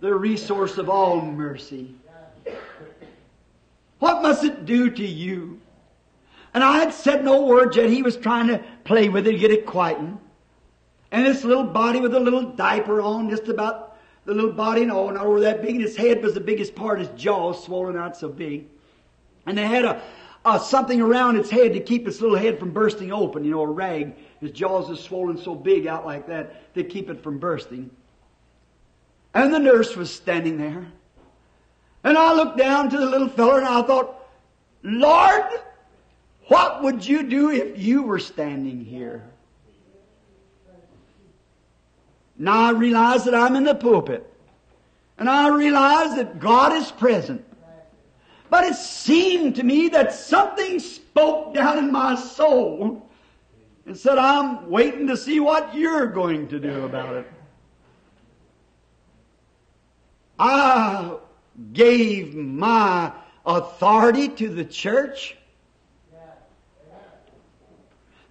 The resource of all mercy. What must it do to you? And I had said no word yet. He was trying to play with it, get it quietened. And this little body with a little diaper on, just about the little body and all, not over that big, and his head was the biggest part, his jaws swollen out so big. And they had a, a something around its head to keep its little head from bursting open, you know, a rag His jaws is swollen so big out like that to keep it from bursting. And the nurse was standing there. And I looked down to the little fellow and I thought, Lord, what would you do if you were standing here? Now I realize that I'm in the pulpit. And I realize that God is present. But it seemed to me that something spoke down in my soul and said, I'm waiting to see what you're going to do about it. I gave my authority to the church.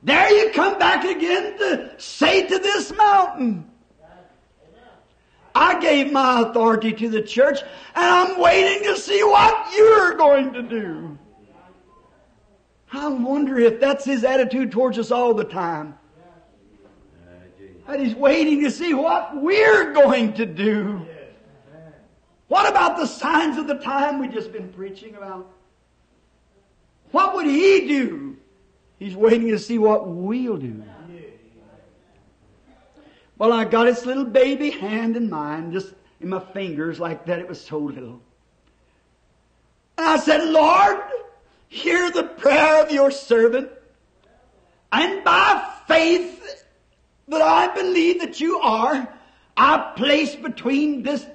There you come back again to say to this mountain, I gave my authority to the church and I'm waiting to see what you're going to do. I wonder if that's his attitude towards us all the time. That he's waiting to see what we're going to do. What about the signs of the time we've just been preaching about? What would he do? He's waiting to see what we'll do. Well, I got his little baby hand in mine, just in my fingers like that. It was so little. And I said, Lord, hear the prayer of your servant. And by faith that I believe that you are, I place between this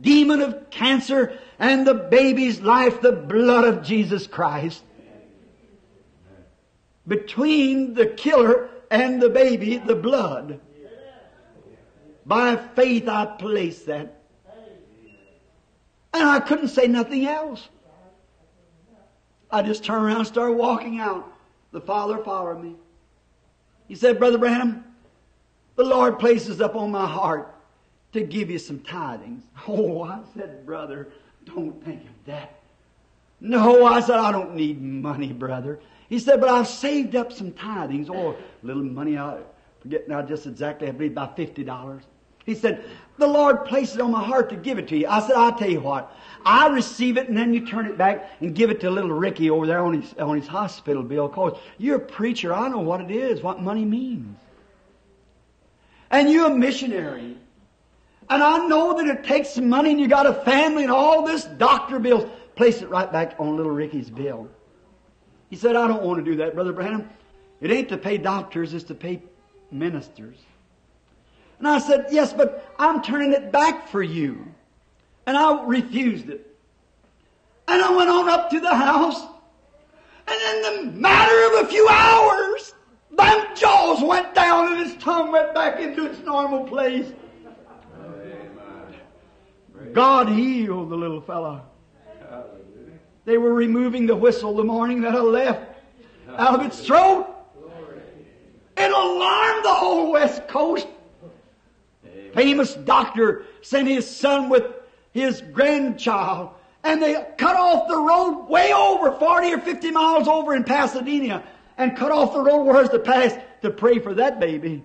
demon of cancer and the baby's life the blood of Jesus Christ. Between the killer and the baby, the blood. By faith I place that. And I couldn't say nothing else. I just turned around and started walking out. The father followed me. He said, Brother Branham, the Lord places up on my heart to give you some tidings. [LAUGHS] Oh, I said, brother, don't think of that. No, I said, I don't need money, brother. He said, but I've saved up some tithings, or oh, little money, I forget now just exactly, I believe about $50. He said, the Lord placed it on my heart to give it to you. I said, I'll tell you what. I receive it and then you turn it back and give it to little Ricky over there on his, on his hospital bill. Cause you're a preacher. I know what it is, what money means. And you're a missionary. And I know that it takes some money and you got a family and all this doctor bills. Place it right back on little Ricky's bill. He said, I don't want to do that, Brother Branham. It ain't to pay doctors, it's to pay ministers. And I said, yes, but I'm turning it back for you. And I refused it. And I went on up to the house. And in the matter of a few hours, them jaws went down and his tongue went back into its normal place. God healed the little fellow. They were removing the whistle the morning that I left out of its throat. It alarmed the whole West Coast. Famous doctor sent his son with his grandchild and they cut off the road way over 40 or 50 miles over in Pasadena and cut off the road where to pass to pray for that baby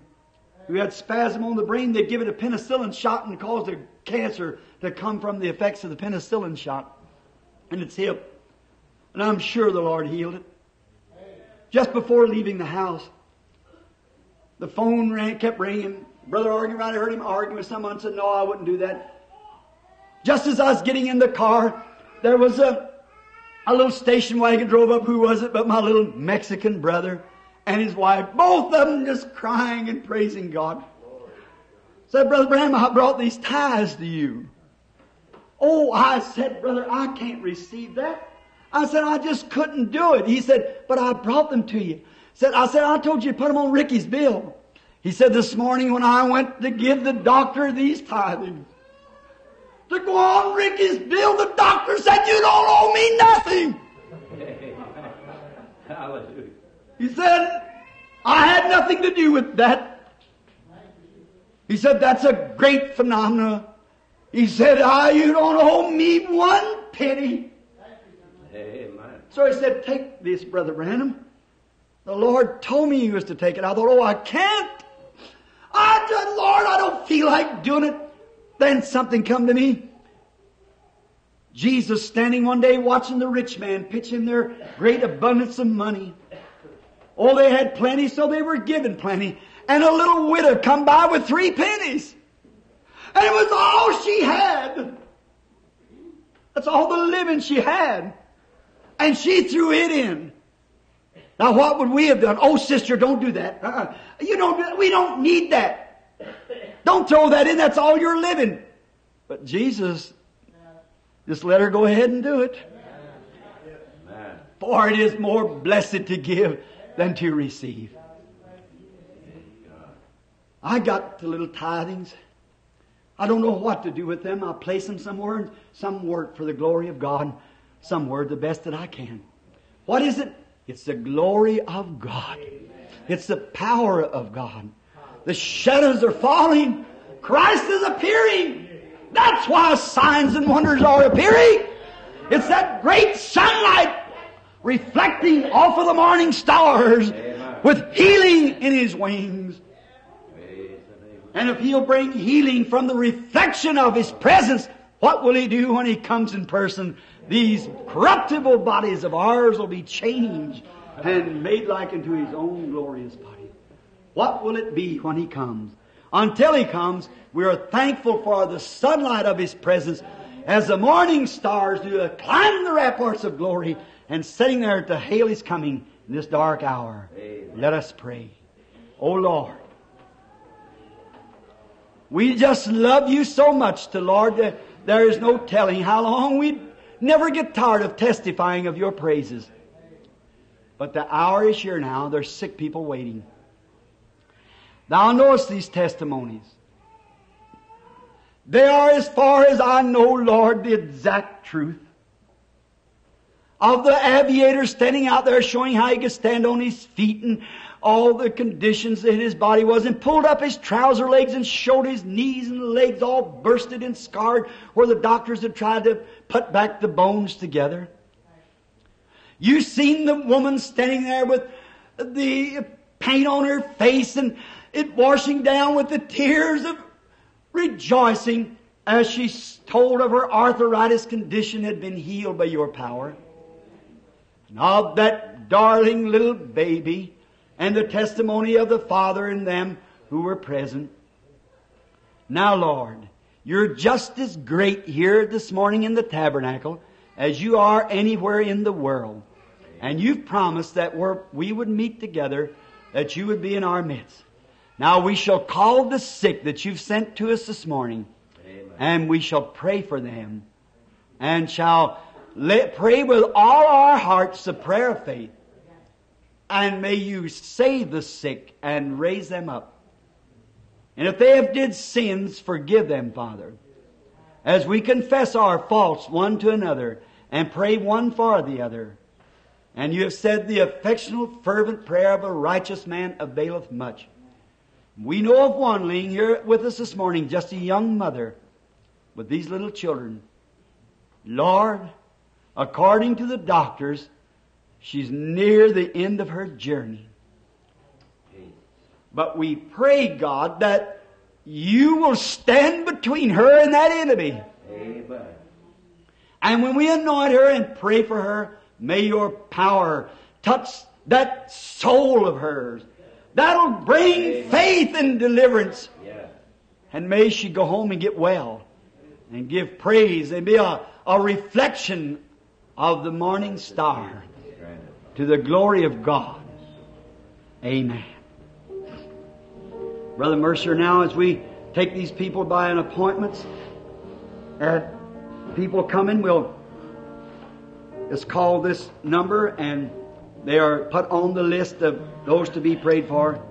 who had spasm on the brain. They'd give it a penicillin shot and cause the cancer to come from the effects of the penicillin shot in its hip. And I'm sure the Lord healed it. Just before leaving the house, the phone rang, kept ringing. Brother around, I heard him arguing with someone, said, no, I wouldn't do that. Just as I was getting in the car, there was a, a little station wagon drove up. Who was it but my little Mexican brother and his wife? Both of them just crying and praising God. Said, Brother Branham, I brought these ties to you. Oh, I said, brother, I can't receive that. I said, I just couldn't do it. He said, but I brought them to you. Said, I said, I told you to put them on Ricky's bill. He said, this morning when I went to give the doctor these tithings, to go on Ricky's bill, the doctor said, you don't owe me nothing. [LAUGHS] Hallelujah. He said, I had nothing to do with that. He said, that's a great phenomenon. He said, ah, you don't owe me one penny. Amen. So he said, take this, Brother Branham. The Lord told me he was to take it. I thought, oh, I can't. I Lord, I don't feel like doing it. Then something come to me. Jesus standing one day watching the rich man pitch in their great abundance of money. Oh, they had plenty, so they were given plenty. And a little widow come by with three pennies. And it was all she had. That's all the living she had. And she threw it in. Now what would we have done? Oh, sister, don't do that. Uh-uh. You don't, we don't need that. Don't throw that in. That's all you're living. But Jesus just let her go ahead and do it. For it is more blessed to give than to receive. I got the little tithings. I don't know what to do with them. I'll place them somewhere. Some work for the glory of God. Some word the best that I can. What is it? It's the glory of God. It's the power of God. The shadows are falling. Christ is appearing. That's why signs and wonders are appearing. It's that great sunlight reflecting off of the morning stars with healing in his wings. And if he'll bring healing from the reflection of his presence, what will he do when he comes in person? These corruptible bodies of ours will be changed and made like unto his own glorious body. What will it be when he comes? Until he comes, we are thankful for the sunlight of his presence as the morning stars do climb the ramparts of glory and sitting there to hail his coming in this dark hour. Let us pray. O Lord, we just love you so much to Lord that there is no telling how long we'd never get tired of testifying of your praises. But the hour is here now. There's sick people waiting. Thou knowest these testimonies. They are, as far as I know, Lord, the exact truth. Of the aviator standing out there showing how he could stand on his feet and all the conditions that his body was and pulled up his trouser legs and showed his knees and legs all bursted and scarred where the doctors had tried to put back the bones together. You seen the woman standing there with the paint on her face and it washing down with the tears of rejoicing as she told of her arthritis condition had been healed by your power. Of that darling little baby and the testimony of the father and them who were present. Now Lord, you're just as great here this morning in the tabernacle as you are anywhere in the world. And you've promised that we would meet together, that you would be in our midst. Now we shall call the sick that you've sent to us this morning, Amen. and we shall pray for them, and shall let, pray with all our hearts the prayer of faith. And may you save the sick and raise them up. And if they have did sins, forgive them, Father. As we confess our faults one to another and pray one for the other. And you have said the affectionate, fervent prayer of a righteous man availeth much. We know of one laying here with us this morning, just a young mother with these little children. Lord, according to the doctors, she's near the end of her journey. But we pray, God, that you will stand between her and that enemy. Amen. And when we anoint her and pray for her, may your power touch that soul of hers That'll bring Amen. faith and deliverance. Yeah. And may she go home and get well and give praise and be a, a reflection of the morning star to the glory of God. Amen. Brother Mercer, now as we take these people by an appointment, and people coming, we'll just call this number and they are put on the list of those to be prayed for.